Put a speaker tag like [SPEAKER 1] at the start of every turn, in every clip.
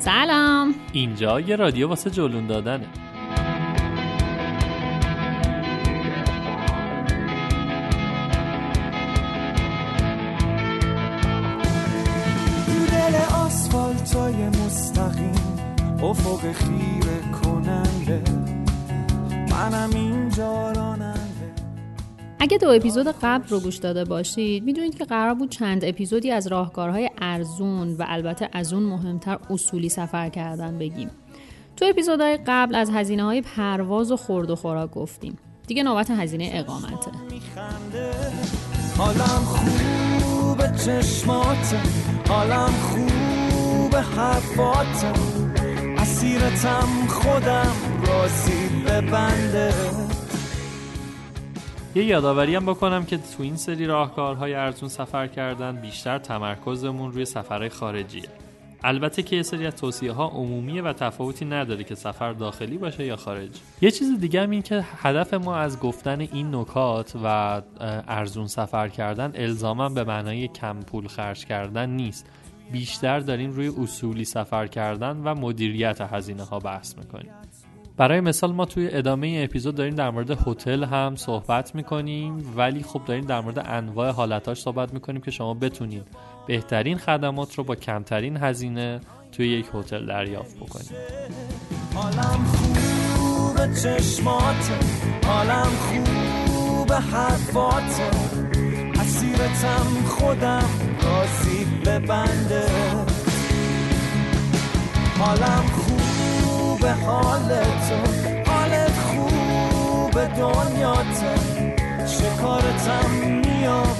[SPEAKER 1] سلام.
[SPEAKER 2] اینجا یه رادیو واسه جلون دادنه.
[SPEAKER 3] دل آسفالتای مستقیم افق خیره کننده. منم اینجا راننده
[SPEAKER 1] اگه دو اپیزود قبل رو گوش داده باشید می‌دونید که قرار بود چند اپیزودی از راهکارهای ارزون و البته از اون مهمتر اصولی سفر کردن بگیم. تو اپیزودهای قبل از هزینه های پرواز و خورد و خوراک گفتیم. دیگه نوبت هزینه اقامته.
[SPEAKER 3] حالم خوب چشماته. حالم خوب حرفاته اسیرتم خودم راضی ببنده.
[SPEAKER 2] یه یادآوری هم بکنم که تو این سری راهکارهای ارزون سفر کردن بیشتر تمرکزمون روی سفرهای خارجیه. البته که یه سری از توصیه ها عمومیه و تفاوتی نداره که سفر داخلی باشه یا خارجی یه چیز دیگه هم این که هدف ما از گفتن این نکات و ارزون سفر کردن الزاما به معنای کم پول خرج کردن نیست. بیشتر داریم روی اصولی سفر کردن و مدیریت هزینه ها بحث می‌کنیم. برای مثال ما توی ادامه این اپیزود داریم در مورد هتل هم صحبت می‌کنیم ولی خب داریم در مورد انواع حالتاش صحبت می‌کنیم که شما بتونید بهترین خدمات رو با کمترین هزینه توی یک هتل دریافت بکنید
[SPEAKER 3] حالم خوب حال تو حالت خوب دنیاته شکارتم میام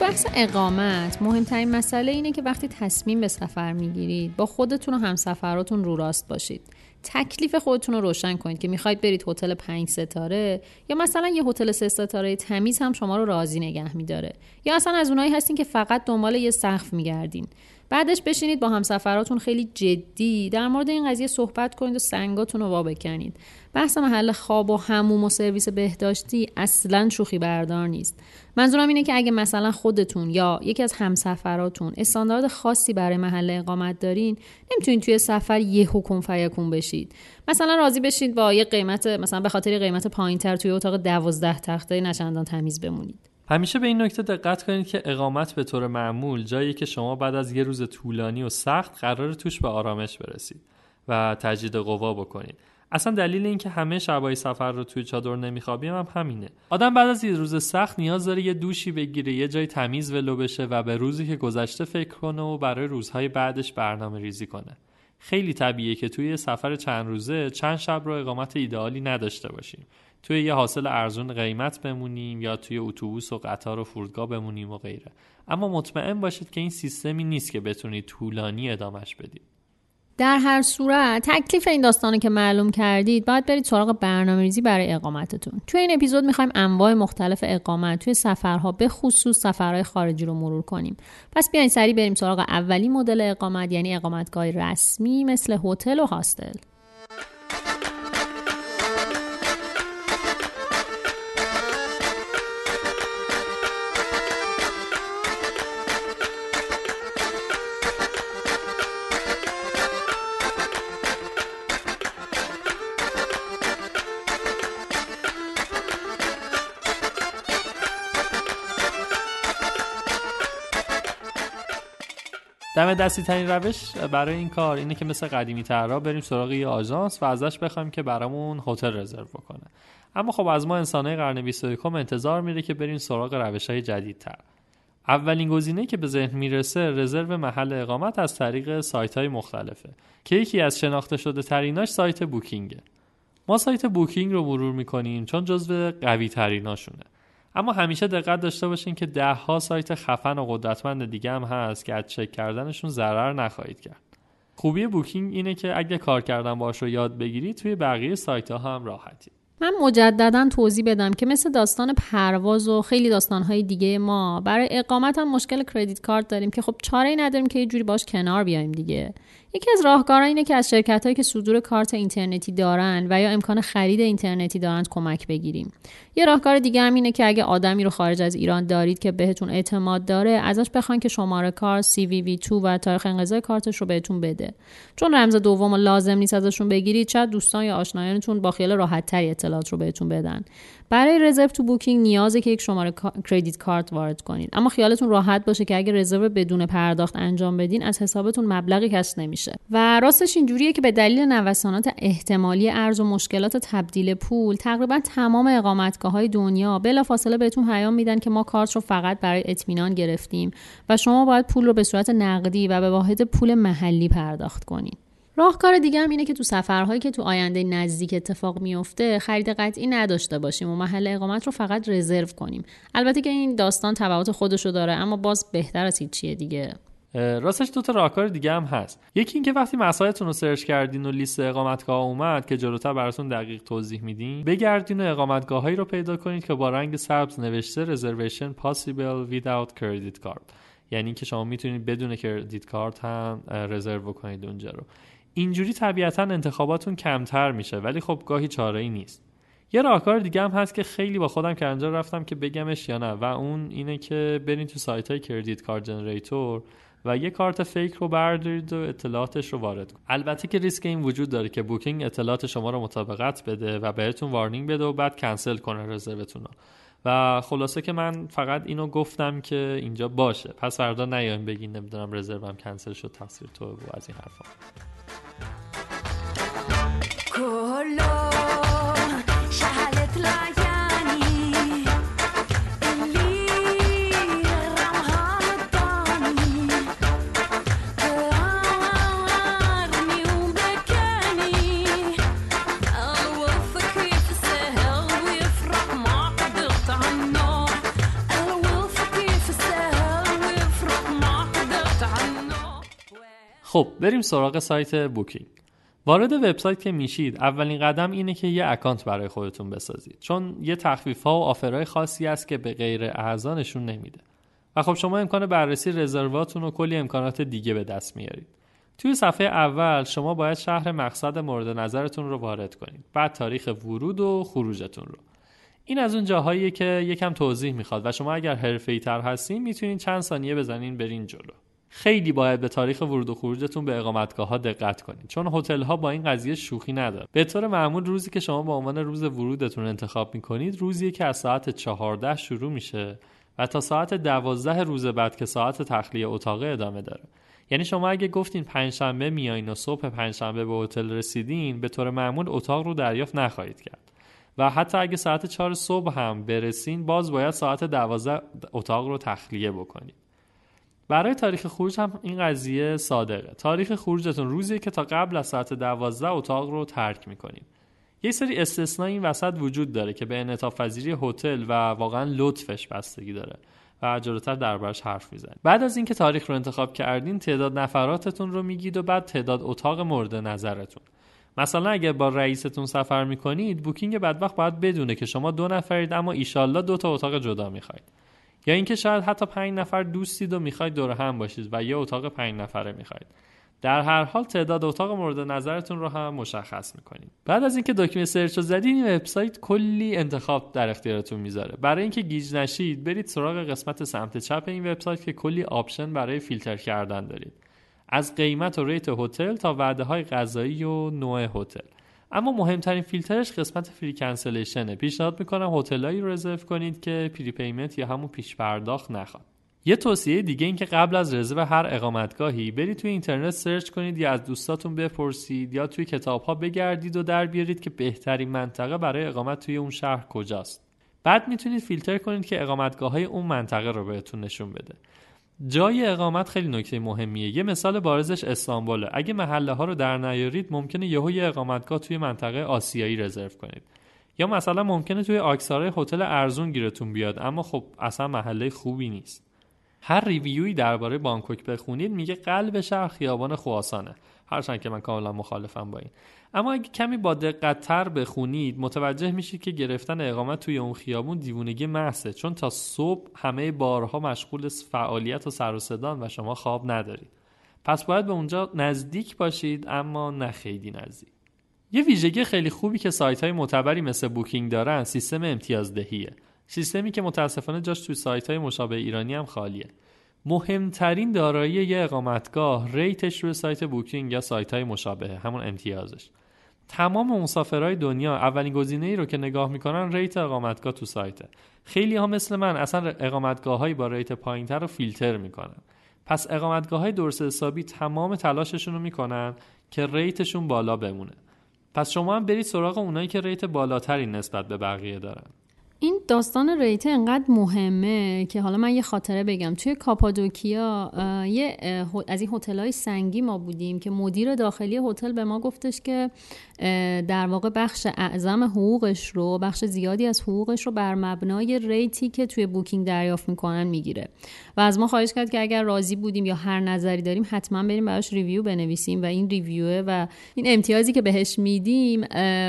[SPEAKER 1] بحث اقامت مهمترین مسئله اینه که وقتی تصمیم به سفر می‌گیرید با خودتون و همسفراتون رو راست باشید. تکلیف خودتون رو روشن کنید که می‌خواید برید هتل پنج ستاره یا مثلا یه هتل سه ستاره تمیز هم شما رو راضی نگه میداره. یا اصلا از اونایی هستین که فقط دنبال یه سقف میگردین. بعدش بشینید با همسفراتون خیلی جدی در مورد این قضیه صحبت کنید و سنگاتون رو وا بکنید بحث محل خواب و هموم و سرویس بهداشتی اصلا شوخی بردار نیست. منظورم اینه که اگه مثلا خودتون یا یکی از همسفراتون استاندارد خاصی برای محل اقامت دارین نمی‌تونید توی سفر یه حکم فیکون بشید. مثلا راضی بشید با یه قیمت مثلا به خاطر قیمت پایینتر توی اتاق دوازده تخته نچندان تمیز بمونید.
[SPEAKER 2] همیشه به این نکته دقت کنید که اقامت به طور معمول جایی که شما بعد از یه روز طولانی و سخت قرار توش به آرامش برسید و تجدید قوا بکنید. اصلا دلیل اینکه همه شبای سفر رو توی چادر نمیخوابیم هم همینه. آدم بعد از یه روز سخت نیاز داره یه دوشی بگیره یه جای تمیز ولو بشه و به روزی که گذشته فکر کنه و برای روزهای بعدش برنامه ریزی کنه. خیلی طبیعیه که توی سفر چند روزه چند شب رو اقامت ایدئالی نداشته باشیم. توی یه حاصل ارزون قیمت بمونیم یا توی اتوبوس و قطار و فرودگاه بمونیم و غیره. اما مطمئن باشید که این سیستمی نیست که بتونید طولانی ادامش بدید.
[SPEAKER 1] در هر صورت تکلیف این داستانه که معلوم کردید باید برید سراغ برنامه ریزی برای اقامتتون. توی این اپیزود می‌خوایم انواع مختلف اقامت توی سفرها به خصوص سفرهای خارجی رو مرور کنیم. پس بیاین سریع بریم سراغ اولی مدل اقامت یعنی اقامتگاه رسمی مثل هتل و هاستل.
[SPEAKER 2] دم دستی ترین روش برای این کار اینه که مثل قدیمی ترها بریم سراغ یه آژانس و ازش بخوایم که برامون هتل رزرو بکنه. اما خب از ما انسانهای قرن 21 انتظار میره که بریم سراغ روش های جدیدتر. اولین گزینه که به ذهن می‌رسه رزرو محل اقامت از طریق سایت های مختلفه که یکی از شناخته شده تریناش سایت بوکینگه. ما سایت بوکینگ رو مرور می‌کنیم چون جزو قوی تریناشونه اما همیشه دقت داشته باشین که ده ها سایت خفن و قدرتمند دیگه هم هست که از چک کردنشون ضرر نخواهید کرد. خوبی بوکینگ اینه که اگه کار کردن باش رو یاد بگیرید توی بقیه سایت ها هم راحتی.
[SPEAKER 1] من مجددا توضیح بدم که مثل داستان پرواز و خیلی داستانهای دیگه ما برای اقامت هم مشکل کردیت کارت داریم که خب چاره ای نداریم که یه جوری باش کنار بیایم دیگه. یکی از راهکارها اینه که از شرکت هایی که صدور کارت اینترنتی دارن و یا امکان خرید اینترنتی دارن کمک بگیریم. یه راهکار دیگه هم اینه که اگه آدمی رو خارج از ایران دارید که بهتون اعتماد داره ازش بخواین که شماره کار CVV2 و تاریخ انقضای کارتش رو بهتون بده. چون رمز دوم لازم نیست ازشون بگیرید شاید دوستان یا آشنایانتون با خیال راحت تری اطلاعات رو بهتون بدن. برای رزرو تو بوکینگ نیازه که یک شماره کردیت کارت وارد کنید اما خیالتون راحت باشه که اگه رزرو بدون پرداخت انجام بدین از حسابتون مبلغی کسر نمیشه. و راستش اینجوریه که به دلیل نوسانات احتمالی ارز و مشکلات تبدیل پول تقریبا تمام اقامتگاه های دنیا بلافاصله بهتون پیام میدن که ما کارت رو فقط برای اطمینان گرفتیم و شما باید پول رو به صورت نقدی و به واحد پول محلی پرداخت کنید راهکار دیگه هم اینه که تو سفرهایی که تو آینده نزدیک اتفاق میفته خرید قطعی نداشته باشیم و محل اقامت رو فقط رزرو کنیم. البته که این داستان تبعات خودشو داره اما باز بهتر از هیچیه دیگه.
[SPEAKER 2] راستش دو تا راهکار دیگه هم هست. یکی اینکه وقتی مسائلتون رو سرچ کردین و لیست اقامتگاه اومد که جلوتر براتون دقیق توضیح میدیم بگردین و اقامتگاه هایی رو پیدا کنید که با رنگ سبز نوشته reservation possible without credit card. یعنی که شما می‌تونید بدون credit card هم رزرو کنید اونجا رو. اینجوری طبیعتا انتخاباتون کمتر میشه ولی خب گاهی چاره ای نیست. یه راهکار دیگه هم هست که خیلی با خودم که رفتم که بگمش یا نه و اون اینه که برین تو سایت های credit card generator و یه کارت fake رو بردارید و اطلاعاتش رو وارد کنید. البته که ریسک این وجود داره که Booking اطلاعات شما رو مطابقت بده و بهتون warning بده و بعد کنسل کنه رزروتون رو. و خلاصه که من فقط اینو گفتم که اینجا باشه. پس فردا نیایم بگین نمی‌دونم رزروم کنسل شد تقصیر تو از این حرفا. خب بریم سراغ سایت بوکینگ وارد وبسایت که میشید اولین قدم اینه که یه اکانت برای خودتون بسازید. چون یه تخفیف ها و آفرهای خاصی است که به غیر اعضا نشون نمیده. و خب شما امکان بررسی رزرواتون و کلی امکانات دیگه به دست میارید. توی صفحه اول شما باید شهر مقصد مورد نظرتون رو وارد کنید. بعد تاریخ ورود و خروجتون رو. این از اون جاهاییه که یکم توضیح می‌خواد و شما اگر حرفه‌ای تر هستین می‌تونین چند ثانیه بزنین برین جلو. خیلی باید به تاریخ ورود و خروجتون به اقامتگاه ها دقت کنید چون هتل ها با این قضیه شوخی نداره به طور معمول روزی که شما به عنوان روز ورودتون انتخاب می‌کنید روزی که از ساعت 14 شروع میشه و تا ساعت 12 روز بعد که ساعت تخلیه اتاق ادامه داره. یعنی شما اگه گفتین پنجشنبه میایین و صبح پنجشنبه به هتل رسیدین به طور معمول اتاق رو دریافت نخواهید کرد. و حتی اگه ساعت 4 صبح هم برسین باز باید ساعت 12 اتاق رو تخلیه بکنید. برای تاریخ خروج هم این قضیه صادقه. تاریخ خروجتون روزی که تا قبل از ساعت دوازده اتاق رو ترک می‌کنید یه سری استثنا این وسط وجود داره که به انعطاف پذیری هتل و واقعا لطفش بستگی داره و جلوتر دربارش حرف می‌زنیم. بعد از اینکه تاریخ رو انتخاب کردین تعداد نفراتتون رو میگید و بعد تعداد اتاق مورد نظرتون. مثلا اگر با رئیستون سفر می‌کنید بوکینگ بدبخت باید بدونه که شما دو نفرید اما ایشالله دو تا اتاق جدا می‌خواید. یا اینکه شاید حتی پنج نفر دوستید و می‌خواید دور هم باشید و یه اتاق پنج نفره می‌خواید. در هر حال تعداد اتاق مورد نظرتون رو هم مشخص می‌کنید. بعد از اینکه دکمه search رو زدید این وبسایت کلی انتخاب در اختیارتون می‌ذاره. برای اینکه گیج نشید برید سراغ قسمت سمت چپ این وبسایت که کلی option برای فیلتر کردن دارید. از قیمت و rate هتل تا وعده های غذایی و نوع هتل. اما مهمترین فیلترش قسمت free cancellation ه پیشنهاد می‌کنم هتلایی رو رزرو کنید که prepayment یا همون پیش پرداخت نخواد. یه توصیه دیگه این که قبل از رزرو هر اقامتگاهی برید توی اینترنت سرچ کنید یا از دوستاتون بپرسید یا توی کتاب ها بگردید و در بیارید که بهترین منطقه برای اقامت توی اون شهر کجاست. بعد می‌تونید فیلتر کنید که اقامتگاه های اون منطقه رو بهتون نشون بده. جای اقامت خیلی نکته مهمیه. یه مثال بارزش استانبوله. اگه محله ها رو در نیارید ممکنه یهو یه اقامتگاه توی منطقه آسیایی رزرو کنید. یا مثلا ممکنه توی آکسارای هتل ارزون گیرتون بیاد اما خب اصلا محله خوبی نیست. هر ریویوی درباره بانکوک بخونید میگه قلب شهر خیابان خواسانه هرچند که من کاملا مخالفم با این. اما اگه کمی با دقت تر بخونید متوجه میشید که گرفتن اقامت توی اون خیابون دیوونگی محضه چون تا صبح همه بارها مشغول فعالیت و سر و صدان و شما خواب ندارید. پس باید به اونجا نزدیک باشید اما نه خیلی نزدیک. یه ویژگی خیلی خوبی که سایت های معتبری مثل بوکینگ دارن سیستم امتیازدهیه. سیستمی که متاسفانه جاش توی سایت های مشابه ایرانی هم خالیه. مهمترین دارایی یه اقامتگاه rate ش روی سایت Booking یا سایت های مشابه همون امتیازش. تمام مسافرهای دنیا اولین گزینه ای رو که نگاه می‌کنن rate اقامتگاه تو سایته. خیلی ها مثل من اصلا اقامتگاه هایی با rate پایینتر رو فیلتر می‌کنن. پس اقامتگاه های درست حسابی تمام تلاششون رو می‌کنن که rate شون بالا بمونه. پس شما هم برید سراغ اونایی که rate بالاتری نسبت به بقیه دارن.
[SPEAKER 1] این داستان rate ه انقدر مهمه که حالا من یه خاطره بگم. توی کاپادوکیا یه از این هتل سنگی ما بودیم که مدیر داخلی هتل به ما گفتش که در واقع بخش اعظم حقوقش رو بخش زیادی از حقوقش رو بر مبنای rate ی که توی Booking دریافت می‌کنن می‌گیره. و از ما خواهش کرد که اگر راضی بودیم یا هر نظری داریم حتما بریم براش review بنویسیم و این review ه و این امتیازی که بهش میدیم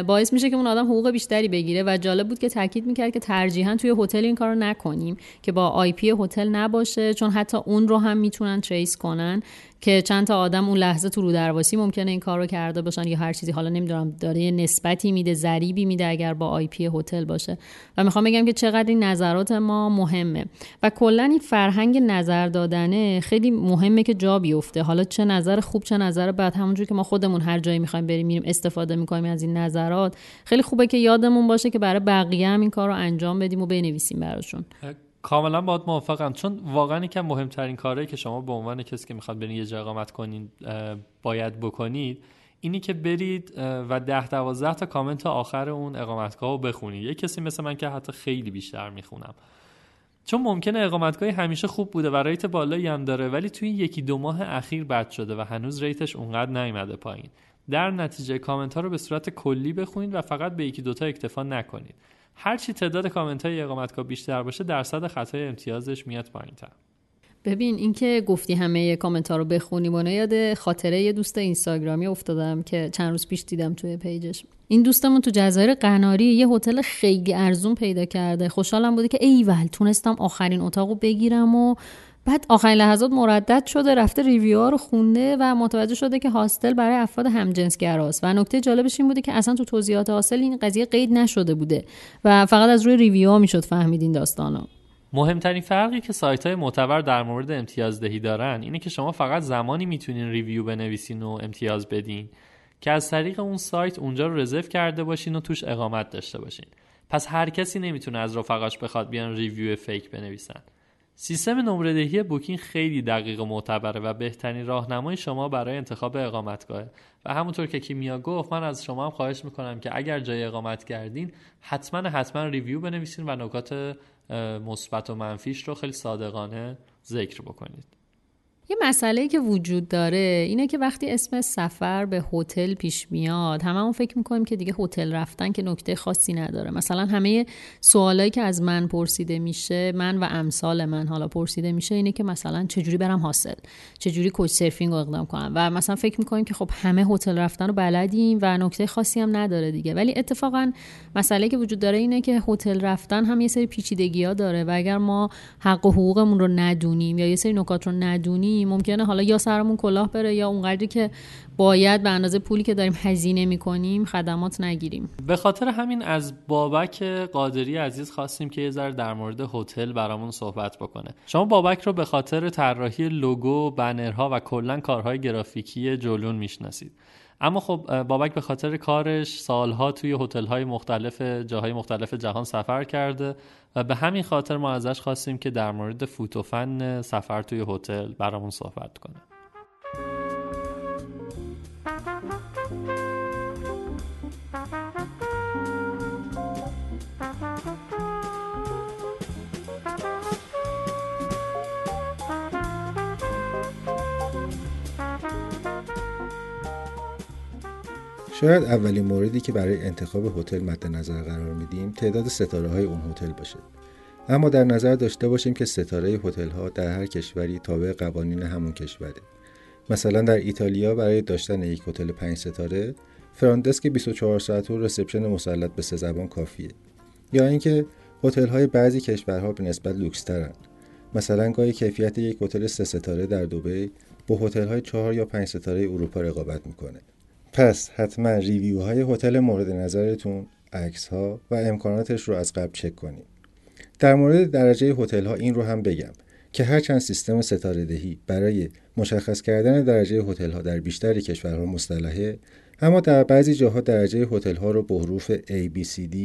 [SPEAKER 1] باعث میشه که اون آدم حقوق بیشتری بگیره. و جالب بود که تاکید می‌کرد که ترجیحا توی هتل این کارو نکنیم که با IP هتل نباشه چون حتی اون رو هم می‌تونن trace کنن. که چند تا آدم اون لحظه تو رودرواسی ممکنه این کار رو کرده باشن یا هر چیزی. حالا نمی‌دونم داره یه نسبتی میده ضریبی میده اگر با IP هتل باشه. و می‌خوام بگم که چقدر این نظرات ما مهمه. و کلا این فرهنگ نظر دادنه خیلی مهمه که جا بیفته. حالا چه نظر خوب چه نظر بد. همونجور که ما خودمون هر جایی می‌خوایم بریم میریم استفاده می‌کنیم از این نظرات. خیلی خوبه که یادمون باشه که برای بقیه هم این کار رو انجام بدیم و بنویسیم براشون.
[SPEAKER 2] کاملا باید موافقم. چون واقعا یکم مهمترین کاری که شما به عنوان کسی که می‌خواد برین یه جا اقامت کنین باید بکنید اینی که برید و ده دوازده تا کامنت آخر اون اقامتگاه رو بخونید. یه کسی مثل من که حتی خیلی بیشتر می‌خونم. چون ممکنه اقامتگاهی همیشه خوب بوده و ریت بالایی هم داره ولی توی یکی دو ماه اخیر بد شده و هنوز ریتش اونقدر نیومده پایین. در نتیجه کامنت ها رو به صورت کلی بخونید و فقط به یکی دوتا اکتفا نکنید. هرچی تعداد کامنت های اقامتگاه بیشتر باشه درصد خطای امتیازش میاد تر
[SPEAKER 1] ببین اینکه گفتی همه کامنت ها رو بخونیم و یاد خاطره یه دوست اینستاگرامی افتادم که چند روز پیش دیدم توی page ش. این دوستمون تو جزایر قناری یه هتل خیلی ارزون پیدا کرده. خوشحالم بوده که ایول تونستم آخرین اتاقو بگیرم و بعد آخرین لحظات مردد شده رفته review رو خونده و متوجه شده که hostel برای افراد همجنسگراست. و نکته جالبش این بوده که اصلا تو توضیحات hostel این قضیه قید نشده بوده و فقط از روی review می‌شد فهمید این داستانو
[SPEAKER 2] مهمترین فرقی که سایت های معتبر در مورد امتیازدهی دارن اینه که شما فقط زمانی می‌تونین review بنویسین و امتیاز بدین که از طریق اون سایت اونجا رو رزرو کرده باشین و توش اقامت داشته باشین. پس هر کسی نمی‌تونه از رفقاش بخواد بیان review fake بنویسن. سیستم نمرهدهی Booking خیلی دقیق و معتبره و بهترین راهنمای شما برای انتخاب اقامتگاهه. و همونطور که کیمیا گفت من از شما هم خواهش می‌کنم که اگر جای اقامت کردین حتما حتما ریویو بنویسین و نکات مثبت و منفیش رو خیلی صادقانه ذکر بکنید.
[SPEAKER 1] یه مسئله که وجود داره اینه که وقتی اسم سفر به هتل پیش میاد هممون فکر می‌کنیم که دیگه هتل رفتن که نکته خاصی نداره. مثلا همه سوالایی که از من پرسیده میشه من و امثال من حالا پرسیده میشه اینه که مثلا چجوری برم حاصل چجوری کوچ سرفینگ اقدام کنم؟ و مثلا فکر می‌کنیم که خب همه هتل رفتن رو بلدیم و نکته خاصی هم نداره دیگه. ولی اتفاقا مسئله که وجود داره اینه که هتل رفتن هم یه سری پیچیدگی ها داره و اگر ما حق و حقوقمون رو ندونیم یا یه سری نکات رو ندونیم ممکنه حالا یا سرمون کلاه بره یا اونقدری که باید به اندازه پولی که داریم هزینه می‌کنیم خدمات نگیریم.
[SPEAKER 2] به خاطر همین از بابک قادری عزیز خواستیم که یه ذره در مورد هتل برامون صحبت بکنه. شما بابک رو به خاطر طراحی لوگو بنرها و کلا کارهای گرافیکی جلون می‌شناسید. اما خب بابک به خاطر کارش سالها توی هتل‌های مختلف جاهای مختلف جهان سفر کرده و به همین خاطر ما ازش خواستیم که در مورد فوتوفن سفر توی هتل برامون صحبت کنه.
[SPEAKER 4] شاید اولین موردی که برای انتخاب هتل مد نظر قرار میدیم تعداد ستاره های اون هتل باشه. اما در نظر داشته باشیم که ستاره هتل ها در هر کشوری تابع قوانین همون کشوره. مثلا در ایتالیا برای داشتن یک هتل پنج ستاره front desk 24 ساعت و reception مسلط به سه زبان کافیه. یا اینکه هتل های بعضی کشورها به نسبت لوکس ترن. مثلا گاهی کیفیت یک هتل سه ستاره در دبی با هتل های چهار یا پنج ستاره اروپا رقابت می‌کنه. پس حتما ریویوهای هتل مورد نظرتون عکس ها و امکاناتش رو از قبل چک کنید در مورد درجه هتل ها این رو هم بگم که هرچند سیستم ستاره دهی برای مشخص کردن درجه هتل ها در بیشتر کشورها مصطلحه اما در بعضی جاها درجه هتل ها رو به حروف A, B, C, D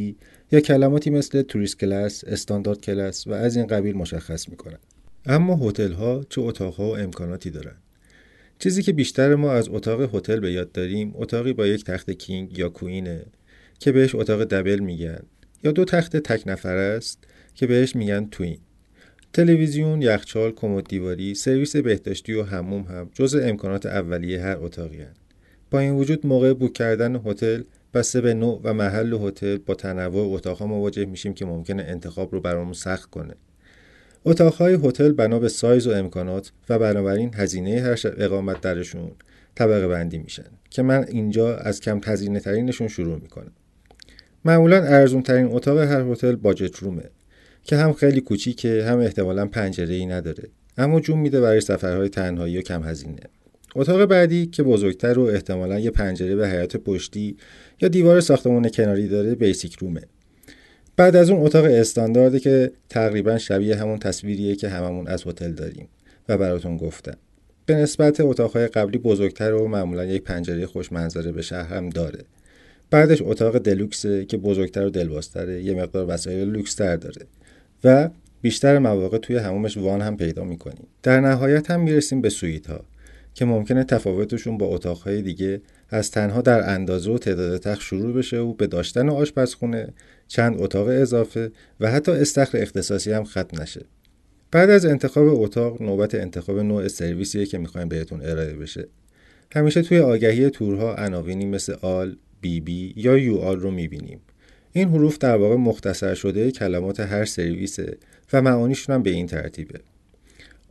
[SPEAKER 4] یا کلماتی مثل توریست کلاس، استاندارد کلاس و از این قبیل مشخص می‌کنن. اما هتل ها چه اتاق ها و امکاناتی دارند؟ چیزی که بیشتر ما از اتاق هتل به یاد داریم اتاقی با یک تخت کینگ یا کوینه که بهش اتاق دبل میگن یا دو تخت تک نفر است که بهش میگن توین تلویزیون، یخچال، کمد دیواری، سرویس بهداشتی و هموم هم جز امکانات اولیه هر اتاقی هن. با این وجود موقع بوک کردن هتل بسته به نوع و محل هتل با تنوع اتاقها مواجه میشیم که ممکنه انتخاب رو برامون سخت کنه. اتاقهای هتل بنا به سایز و امکانات و بنابراین هزینه هر اقامت درشون طبقه بندی میشن که من اینجا از کم هزینه ترینشون شروع می‌کنم. معمولا ارزون ترین اتاق هر هتل باجت رومه که هم خیلی کوچیکه هم احتمالا پنجره ای نداره اما جون میده برای سفرهای تنهایی و کم هزینه اتاق بعدی که بزرگتر و احتمالا یه پنجره به حیات پشتی یا دیوار ساختمان کناری داره بیسیک رومه بعد از اون اتاق استاندارده که تقریبا شبیه همون تصویریه که هممون از هتل داریم و براتون گفتم. به نسبت اتاقهای قبلی بزرگتر و معمولا یک پنجره خوش منظره به شهر هم داره. بعدش اتاق deluxe ه که بزرگتر و دلبازتره یه مقدار وسایل لوکس تر داره و بیشتر مواقع توی حمومش وان هم پیدا می‌کنیم. در نهایت هم می‌رسیم به سویت ها که ممکنه تفاوتشون با اتاقهای دیگه از تنها در اندازه و تعداد تخت شروع بشه و به داشتن آشپزخونه چند اتاق اضافه و حتی استخر اختصاصی هم ختم نشه. بعد از انتخاب اتاق نوبت انتخاب نوع سرویسیه که می‌خوایم بهتون ارائه بشه. همیشه توی آگهی تورها عناوینی مثل آل، بی بی یا یو آل رو می‌بینیم. این حروف در واقع مختصر شده کلمات هر سرویسه و معانیشون هم به این ترتیبه.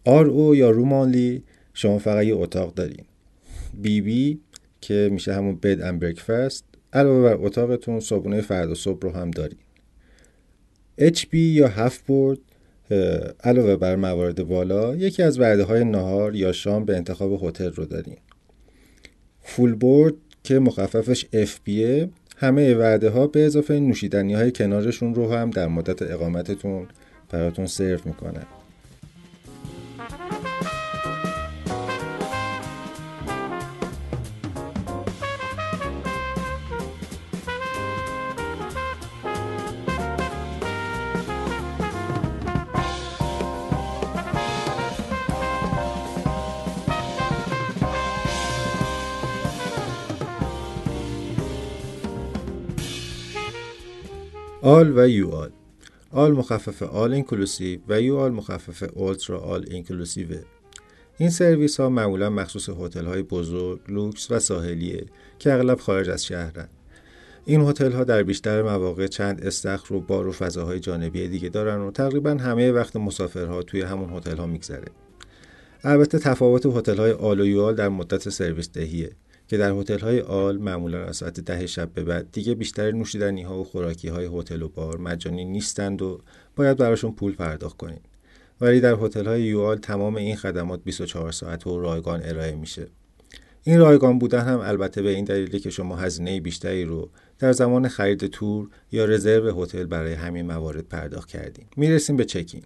[SPEAKER 4] آر او یا رومانلی شما فقط یه اتاق دارین. بی بی که میشه همون بد اند بریکفاست علاوه بر اتاقتون صبحونه فردا صبح رو هم دارین. HP یا هفت بورد علاوه بر موارد بالا یکی از وعده های نهار یا شام به انتخاب هتل رو دارین. فول بورد که مخففش FBA همه وعده ها به اضافه نوشیدنی های کنارشون رو هم در مدت اقامتتون براتون سرو می‌کنن. ALL و UALL ALL مخفف all inclusive و UALL مخفف ultra all inclusive این سرویس ها معمولا مخصوص هتل های بزرگ، لوکس و ساحلیه که اغلب خارج از شهرن. این هتل ها در بیشتر مواقع چند استخر و بار و فضاهای جانبی دیگه دارن و تقریبا همه وقت مسافرها توی همون هتل ها میگذره. البته تفاوت هتل های ALL و UALL در مدت سرویس دهیه که در هتل های ALL معمولا از ساعت ده شب به بعد دیگه بیشتر نوشیدنی ها و خوراکی های هتل و بار مجانی نیستند و باید براشون پول پرداخت کنید. ولی در هتل های یوال تمام این خدمات 24 ساعت و رایگان ارائه میشه. این رایگان بودن هم البته به این دلیلی که شما هزینه بیشتری رو در زمان خرید تور یا رزرو هتل برای همین موارد پرداخت کردیم. می‌رسیم به چکین.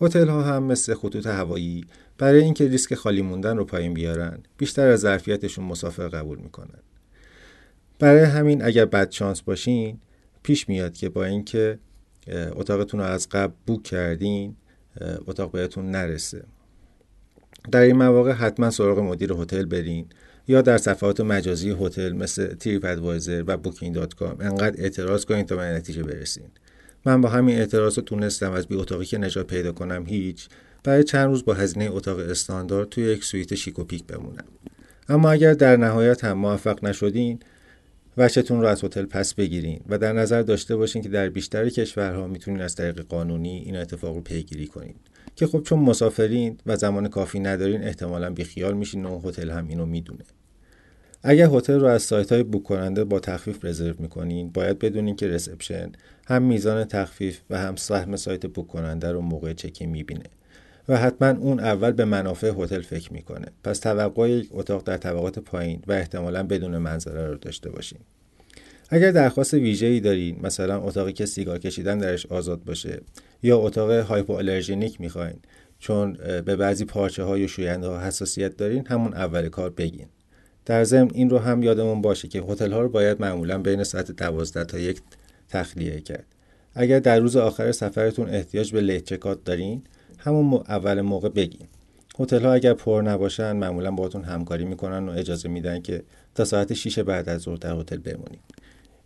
[SPEAKER 4] هتل ها هم مثل خطوط هوایی برای اینکه ریسک خالی موندن رو پایین بیارن بیشتر از ظرفیتشون مسافر قبول می‌کنن. برای همین اگر بد شانس باشین پیش میاد که با اینکه اتاقتون رو از قبل book کردین اتاق بهتون نرسه در این مواقع حتما سراغ مدیر هتل برین یا در صفحات مجازی هتل مثل TripAdvisor و Booking.com انقدر اعتراض کنید تا به نتیجه برسین من با همین اعتراض رو تونستم از بی اتاقی که نجات پیدا کنم هیچ برای چند روز با هزینه اتاق استاندارد توی یک سویت شیک و پیک بمونم. اما اگر در نهایت هم موفق نشدین وشتون رو از هتل پس بگیرین و در نظر داشته باشین که در بیشتر کشورها می‌تونین از طریق قانونی این اتفاق رو پیگیری کنین. که خب چون مسافرین و زمان کافی ندارین احتمالا بیخیال میشین و هتل هم اینو می‌دونه. اگر هتل رو از سایت های بوک کننده با تخفیف رزرو می‌کنین باید بدونین که رسپشن هم میزان تخفیف و هم سهم سایت بوک کننده رو موقع چکی می‌بینه. و حتما اون اول به منافع هتل فکر می‌کنه. پس توقع یک اتاق در طبقات پایین و احتمالا بدون منظره رو داشته باشین اگر درخواست ویژه‌ای دارین مثلا اتاقی که سیگار کشیدن درش آزاد باشه یا اتاق hypoallergenic می‌خواین چون به بعضی پارچه ها و شوینده ها حساسیت دارین همون اول کار بگین. در ضمن این رو هم یادمون باشه که هتل ها رو باید معمولا بین ساعت 12 تا یک تخلیه کرد. اگر در روز آخر سفرتون احتیاج به late checkout دارین همون اول موقع بگین. هتل ها اگر پر نباشن معمولا باهاتون همکاری می‌کنن و اجازه میدن که تا ساعت 6 بعد از ظهر در هتل بمونید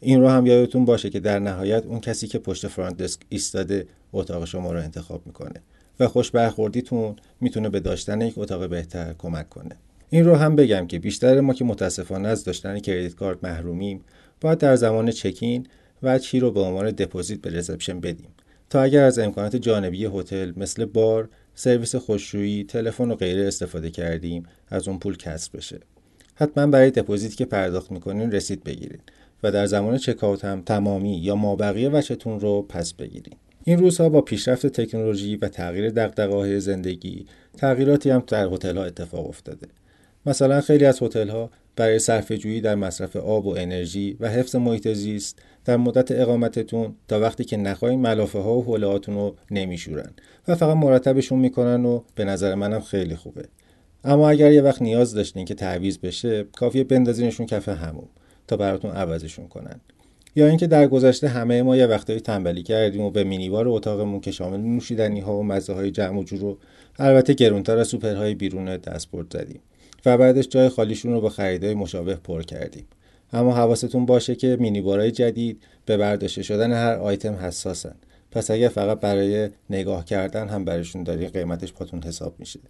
[SPEAKER 4] این رو هم یادتون باشه که در نهایت اون کسی که پشت فرانت دسک ایستاده اتاق شما رو انتخاب می‌کنه و خوش برخوردیتون می‌تونه به داشتن یک اتاق بهتر کمک کنه. این رو هم بگم که بیشتر ما که متاسفانه از داشتن کردیت کارت محرومیم باید در زمان چکین چی رو به عنوان دپوزیت به رسپشن بدیم. تا اگر از امکانات جانبی هتل مثل بار، سرویس خوشرویی، تلفن و غیره استفاده کردیم از اون پول کسر بشه. حتما برای دپوزیتی که پرداخت می‌کنین رسید بگیرید و در زمان چکاوت هم تمامی یا مابقی وچهتون رو پس بگیرید. این روزها با پیشرفت تکنولوژی و تغییر دغدغه‌های زندگی تغییراتی هم در هتل‌ها اتفاق افتاده. مثلا خیلی از هتل‌ها برای صرفه‌جویی در مصرف آب و انرژی و حفظ محیط زیست در مدت اقامتتون تا وقتی که نخواهین ملافه ها و حوله رو نمیشورن و فقط مرتبشون می‌کنن و به نظر منم خیلی خوبه. اما اگر یه وقت نیاز داشتین که تعویض بشه کافیه بندازینشون کف هموم تا براتون عوضشون کنن. یا اینکه در گذشته همه ما یه وقتایی تنبلی کردیم و به مینیبار اتاقمون که شامل نوشیدنی ها و مزه های جمع و جور البته گرونتر از سوپرهای بیرون دستبرد زدیم و بعدش جای خالیشون رو با خریدای مشابه پر کردیم. اما حواستون باشه که مینیبارهای جدید به برداشته شدن هر آیتم حساسن. پس اگر فقط برای نگاه کردن هم برشون داری قیمتش پاتون حساب میشه.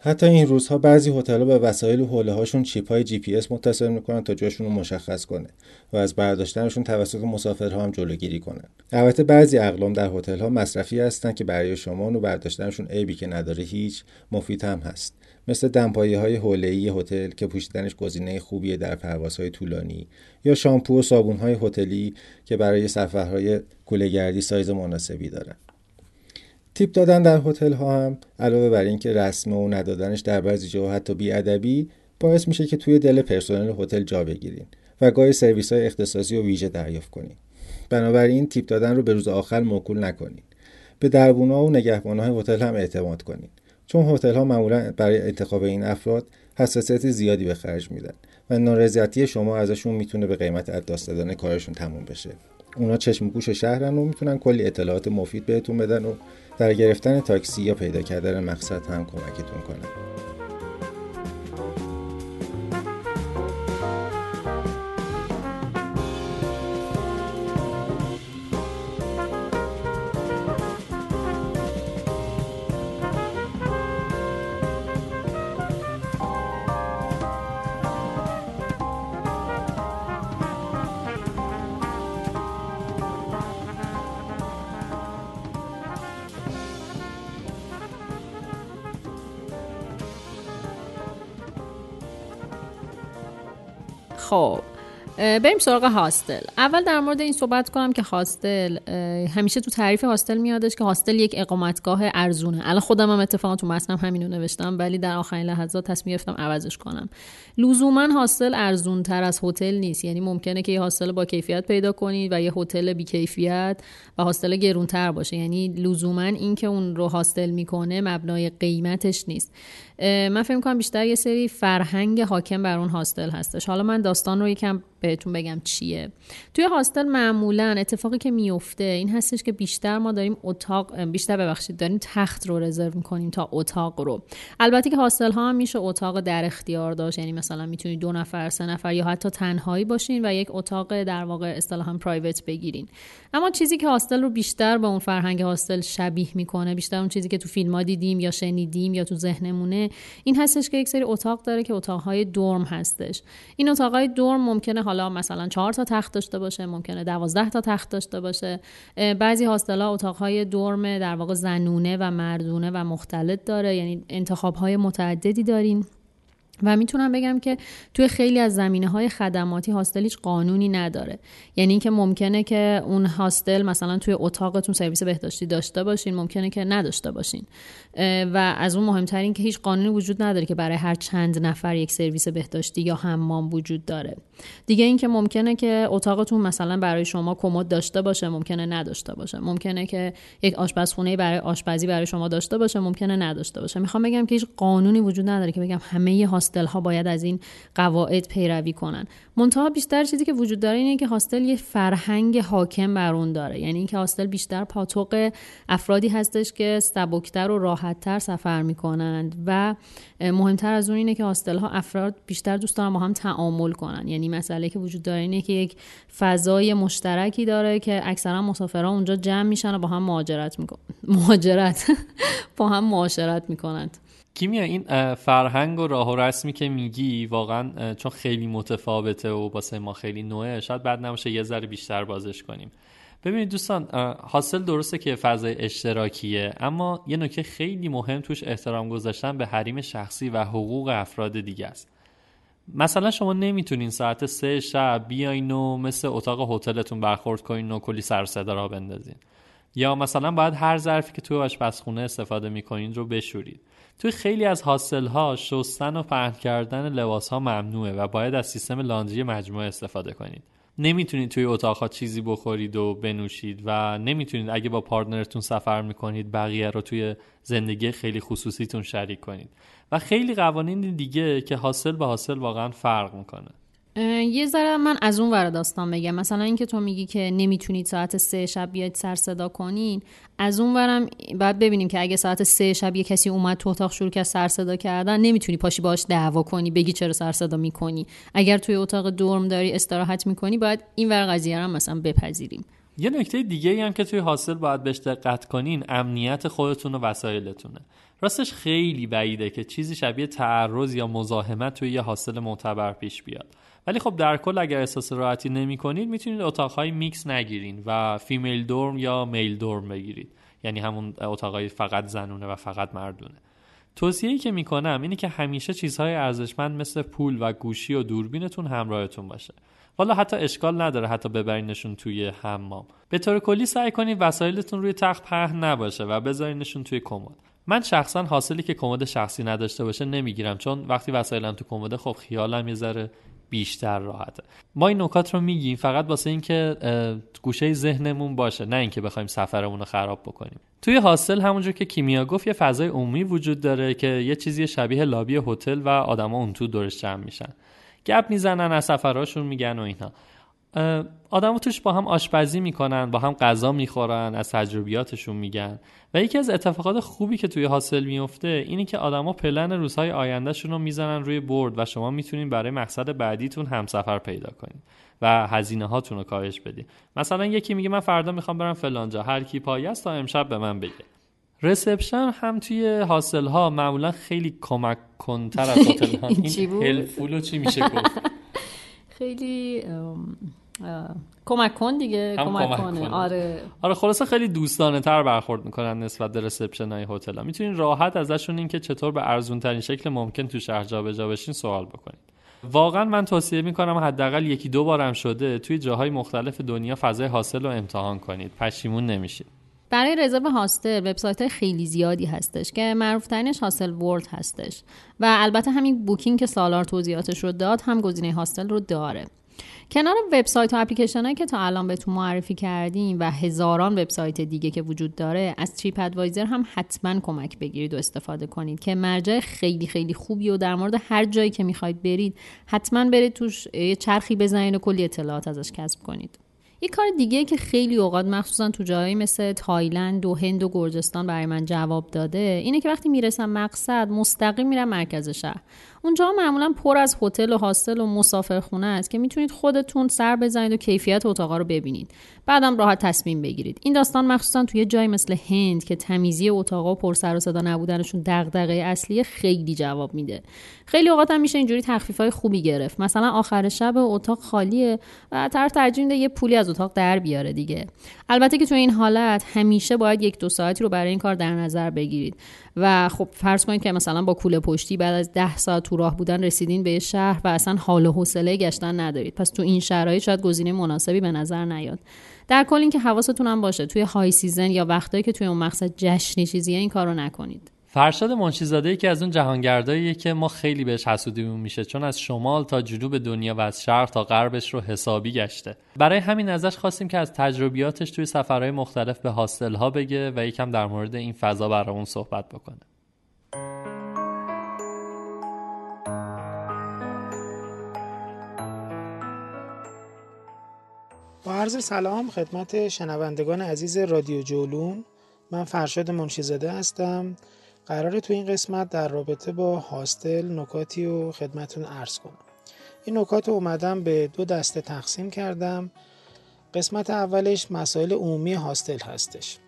[SPEAKER 4] حتی این روزها بعضی هتل‌ها به وسایل و حوله هاشون chip های جی پی اس متصل می‌کنن تا جاشون رو مشخص کنه و از برداشتنشون توسط مسافرها هم جلوگیری کنن. البته بعضی اقلام در هتل ها مصرفی هستن که برای شما و برداشتنشون عیبی که نداره هیچ مفید هم هست. مثل دمپایی های حوله هتل که پوشیدنش گزینه خوبیه در پروازهای طولانی یا شامپو و صابون های هتلی که برای سفرهای کوله‌گردی سایز مناسبی دارن. تیپ دادن در هتل ها هم علاوه بر اینکه رسمه و ندادنش در بعضی جاها حتی بیادبی باعث میشه که توی دل پرسنل هتل جا بگیرین و گاهی سرویس های اختصاصی و ویژه دریافت کنین. بنابراین تیپ دادن رو به روز آخر موکول نکنین. به دربونا و نگهبان های هتل هم اعتماد کنین. چون هتل ها معمولا برای انتخاب این افراد حساسیت زیادی به خرج میدن و نارضایتی شما ازشون می‌تونه به قیمت از دست دادن کارشون تموم بشه. اونا چشم گوش شهرن و می‌تونن کلی اطلاعات مفید بهتون بدن و در گرفتن تاکسی یا پیدا کردن مقصد هم کمکتون کنن.
[SPEAKER 1] خب بریم سراغ هاستل. اول در مورد این صحبت کنم که هاستل همیشه تو تعریف هاستل میادش که هاستل یک اقامتگاه ارزونه. الان خودم هم اتفاقا تو متنم همینو نوشتم ولی در آخرین لحظات تصمیم گرفتم عوضش کنم. لزوما هاستل ارزون تر از هتل نیست. یعنی ممکنه که یه هاستل با کیفیت پیدا کنید و یه هتل بی کیفیت و هاستل گرونتر باشه. یعنی لزوما این که اون رو هاستل می‌کنه مبنای قیمتش نیست. من فکر کنم بیشتر یه سری فرهنگ حاکم بر اون هاستل هستش. حالا من داستان رو یکم بهتون بگم چیه. توی هاستل معمولا اتفاقی که میفته این هستش که بیشتر ما داریم اتاق بیشتر ببخشید داریم تخت رو رزرو می‌کنیم تا اتاق رو. البته که هاستل ها هم میشه اتاق در اختیار داشت. یعنی مثلا می‌تونید دو نفر سه نفر یا حتی تنهایی باشین و یک اتاق در واقع اصطلاحا پرایوت بگیرین. اما چیزی که هاستل رو بیشتر به اون فرهنگ هاستل شبیه می‌کنه بیشتر اون چیزی که تو فیلم ها دیدیم یا شنیدیم یا تو ذهنمونه این هستش که یک سری اتاق داره که اتاقهای درم هستش. این اتاقهای درم ممکنه حالا مثلا چهار تا تخت داشته باشه ممکنه دوازده تا تخت داشته باشه. بعضی هاستل‌ها اتاقهای درم در واقع زنونه و مردونه و مختلط داره یعنی انتخابهای متعددی دارین و می‌تونم بگم که توی خیلی از زمینه های خدماتی هاستل هیچ قانونی نداره. یعنی اینکه ممکنه که اون هاستل مثلا توی اتاقتون سرویس بهداشتی داشته باشین ممکنه که نداشته باشین. و از اون مهمتر این که هیچ قانونی وجود نداره که برای هر چند نفر یک سرویس بهداشتی یا حمام وجود داره. دیگه اینکه ممکنه که اتاقتون مثلا برای شما کمد داشته باشه ممکنه نداشته باشه. ممکنه که یک آشپزخونه برای آشپزی برای شما داشته باشه ممکنه نداشته باشه. می‌خوام بگم که هیچ قانونی وجود نداره که بگم همه هاستل ها باید از این قواعد پیروی کنن. منتها بیشتر چیزی که وجود داره اینه که هاستل یه فرهنگ حاکم بر اون داره. یعنی اینکه هاستل بیشتر پاتوق افرادی هستش که سبکتر و راحتتر سفر می‌کنند و مهمتر از اون اینه که هاستل ها افراد بیشتر دوست دارن با هم تعامل کنن. یعنی مسئله که وجود داره اینه که یک فضای مشترکی داره که اکثرا مسافرها اونجا جمع میشن و با هم مهاجرت می‌کنن مهاجرت. با هم معاشرت می‌کنند.
[SPEAKER 2] کیمیا این فرهنگ و راه و رسمی که میگی واقعا چون خیلی متفاوته و واسه ما خیلی نوعه شاید بعد نباشه یه ذره بیشتر بازش کنیم. ببینید دوستان حاصل درسته که فضای اشتراکیه اما یه نکته خیلی مهم توش احترام گذاشتن به حریم شخصی و حقوق افراد دیگه است. مثلا شما نمی‌تونین ساعت سه شب بیاین و مثل اتاق هتلتون برخورد کنین و کلی سر صدا را بندازین. یا مثلا باید هر ظرفی که توی آشپزخونه استفاده می‌کنین رو بشورید. توی خیلی از هاستل ها شستن و پهن کردن لباس ها ممنوعه و باید از سیستم لاندری مجموعه استفاده کنید. نمی‌تونید توی اتاق چیزی بخورید و بنوشید و نمی‌تونید اگه با پارتنرتون سفر می‌کنید بقیه رو توی زندگی خیلی خصوصیتون شریک کنید. و خیلی قوانین دیگه که حاصل به حاصل واقعا فرق می‌کنه.
[SPEAKER 1] یه ذره من از اون ور داستان بگم. مثلا اینکه تو میگی که نمی‌تونید ساعت سه شب بیاید سر صدا کنین از اون ورم بعد ببینیم که اگه ساعت سه شب یه کسی اومد تو اتاق شروع کرد سر صدا کردن نمی‌تونی پاشی باش دعوا کنی بگی چرا سر صدا می‌کنی. اگر توی اتاق dorm داری استراحت می‌کنی باید این ور قضیه رو مثلا بپذیریم.
[SPEAKER 2] یه نکته دیگه ای هم که توی hostel باید بهش دقت کنین امنیت خودتون و وسایلتونه. راستش خیلی بعیده که چیزی شبیه تعرض یا مزاحمت توی یه hostel معتبر پیش بیاد. ولی خب در کل اگر احساس راحتی نمی کنید می‌تونید اتاقهای میکس نگیرین و female dorm یا male dorm بگیرید. یعنی همون اتاقهای فقط زنونه و فقط مردونه. توصیه‌ای که می‌کنم اینه که همیشه چیزهای ارزشمند مثل پول و گوشی و دوربینتون همراهتون باشه. والا حتی اشکال نداره حتی ببرینشون توی حمام. به طور کلی سعی کنید وسایلتون روی تخت پهن نباشه و بذارینشون توی کمد. من شخصا حاصلی که کمد شخصی نداشته باشه نمی‌گیرم چون وقتی وسایلم تو کمد خب خیالم یه ذره بیشتر راحته. ما این نکات رو میگیم فقط واسه اینکه گوشه ذهنمون باشه نه اینکه بخوایم سفرمون رو خراب بکنیم. توی حاصل همونجور که کیمیا گفت یه فضای عمومی وجود داره که یه چیزی شبیه لابی هتل و آدما اون تو دورش جمع میشن. گپ می‌زنن از سفرهاشون میگن و اینها آدم توش با هم آشپزی می‌کنن با هم غذا می‌خورن از تجربیاتشون میگن. و یکی از اتفاقات خوبی که توی حاصل میفته اینه که آدما پلن روزهای آیندهشون رو می‌زنن روی برد و شما می‌تونین برای مقصد بعدیتون همسفر پیدا کنید و هزینه هاتون رو کاهش بدین. مثلا یکی میگه من فردا می‌خوام برم فلانجا هر کی پایه است تا امشب به من بگه. رسپشن هم توی حاصل ها معمولا خیلی کمک کنتر از هتل ها این هلفولو چی میشه گفت؟
[SPEAKER 1] خیلی کمک کن دیگه کمک, کنه. آره.
[SPEAKER 2] آره خلاصه خیلی دوستانه تر برخورد می‌کنن نسبت به رسپشن های هتل ها می‌تونین راحت ازشون این که چطور به ارزون ترین شکل ممکن تو شهر جابجا بشین سوال بکنید واقعا من توصیه می‌کنم حداقل یکی دو بارم شده توی جاهای مختلف دنیا فضای حاصل رو امتحان کنید. پشیمون نمیشید.
[SPEAKER 1] برای رزرو هاستل وبسایت خیلی زیادی هستش که معروف ترینش هاستل ورد هستش و البته همین بوکینگ که سالار توضیحاتش رو داد هم گزینه hostel رو داره. کنار وبسایت و اپلیکیشن هایی که تا الان بهتون معرفی کردیم و هزاران وبسایت دیگه که وجود داره از تریپ ادوایزر هم حتما کمک بگیرید و استفاده کنید که مرجع خیلی خیلی خوبی و در مورد هر جایی که می‌خواید برید حتما برید توش یه چرخی بزنید و کلی اطلاعات ازش کسب کنید. یه کار دیگه که خیلی اوقات مخصوصا تو جایی مثل تایلند و هند و گرجستان برای من جواب داده اینه که وقتی می‌رسم مقصد مستقیم میرم مرکز شهر. اونجا معمولا پر از هتل و هاستل و مسافرخونه است که می‌تونید خودتون سر بزنید و کیفیت اتاقا رو ببینید. بعدم راحت تصمیم بگیرید. این داستان مخصوصا توی جای مثل هند که تمیزی اتاقا و پر سر و صدا نبودنشون دغدغه اصلی خیلی جواب میده. خیلی اوقات هم میشه اینجوری تخفیف های خوبی گرفت. مثلا آخر شب اتاق خالیه و طرف ترجیح میده یه پولی از اتاق در بیاره دیگه. البته که تو این حالت همیشه باید یک دو ساعتی رو برای این کار در نظر بگیرید. و خب فرض کنید که مثلا با کوله پشتی بعد از ده ساعت تو راه بودن رسیدین به شهر و اصلا حال و حوصله گشتن ندارید. پس تو این شرایط شاید گزینه مناسبی به نظر نیاد. در کل اینکه حواستون هم باشه توی high season یا وقتایی که توی اون مقصد جشنی چیزیه این کارو نکنید.
[SPEAKER 2] فرشاد منشیزاده که از اون جهانگرداییه که ما خیلی بهش حسودیمون میشه چون از شمال تا جنوب دنیا و از شرق تا غربش رو حسابی گشته. برای همین ازش خواستیم که از تجربیاتش توی سفرهای مختلف به hostel ها بگه و یکم در مورد این فضا برامون صحبت بکنه.
[SPEAKER 5] با عرض سلام خدمت شنوندگان عزیز رادیو جولون. من فرشاد منشیزاده هستم. قراره تو این قسمت در رابطه با هاستل نکاتی و خدمتون عرض کنم. این نکات رو اومدم به دو دسته تقسیم کردم. قسمت اولش مسائل عمومی هاستل هستش.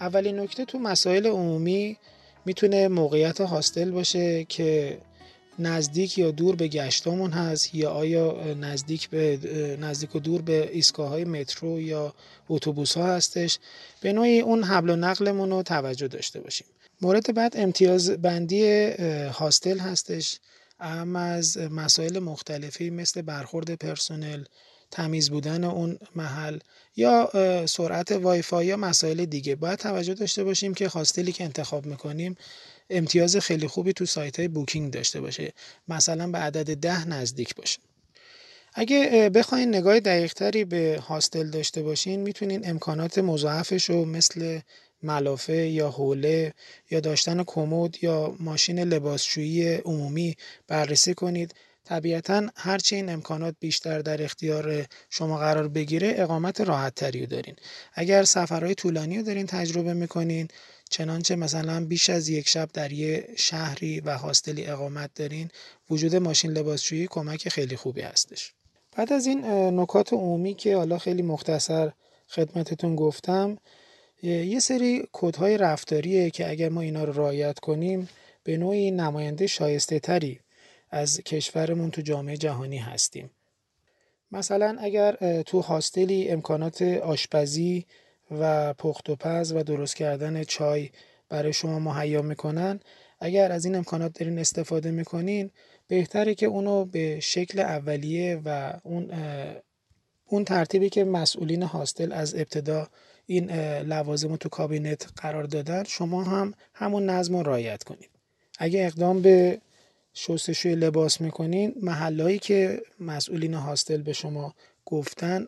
[SPEAKER 5] اولین نکته تو مسائل عمومی می‌تونه موقعیت هاستل باشه که نزدیک یا دور به گشتامون هست یا آیا نزدیک به نزدیک و دور به ایستگاه های مترو یا اتوبوس ها هستش. به نوعی اون حمل و نقلمون رو توجه داشته باشیم. مورد بعد امتیاز بندی هاستل هستش. اهم از مسائل مختلفی مثل برخورد پرسنل تمیز بودن اون محل یا سرعت وایفای یا مسائل دیگه. باید توجه داشته باشیم که هاستلی که انتخاب می‌کنیم امتیاز خیلی خوبی تو سایت های بوکینگ داشته باشه. مثلا به عدد ده نزدیک باشه. اگه بخواین نگاه دقیقتری به هاستل داشته باشین می‌تونین امکانات مضاعفش رو مثل ملافه یا حوله یا داشتن کمد یا ماشین لباسشویی عمومی بررسی کنید. طبیعتا هرچه این امکانات بیشتر در اختیار شما قرار بگیره اقامت راحت تری دارین. اگر سفرهای طولانی رو دارین تجربه می‌کنین چنانچه مثلا بیش از یک شب در یه شهری و هاستلی اقامت دارین وجود ماشین لباسشویی کمک خیلی خوبی هستش. بعد از این نکات عمومی که حالا خیلی مختصر خدمتتون گفتم یه سری کودهای رفتاریه که اگر ما اینا رو رعایت کنیم به نوعی نماینده شایسته تری از کشورمون تو جامعه جهانی هستیم. مثلا اگر تو هاستلی امکانات آشپزی و پخت و پز و درست کردن چای برای شما مهیا می‌کنن اگر از این امکانات دارین استفاده می‌کنین بهتره که اونو به شکل اولیه و اون اون ترتیبی که مسئولین هاستل از ابتدا این لوازم رو تو کابینت قرار دادن شما هم همون نظم رو رعایت کنید. اگه اقدام به شستشوی لباس می‌کنین محلهایی که مسئولین هاستل به شما گفتن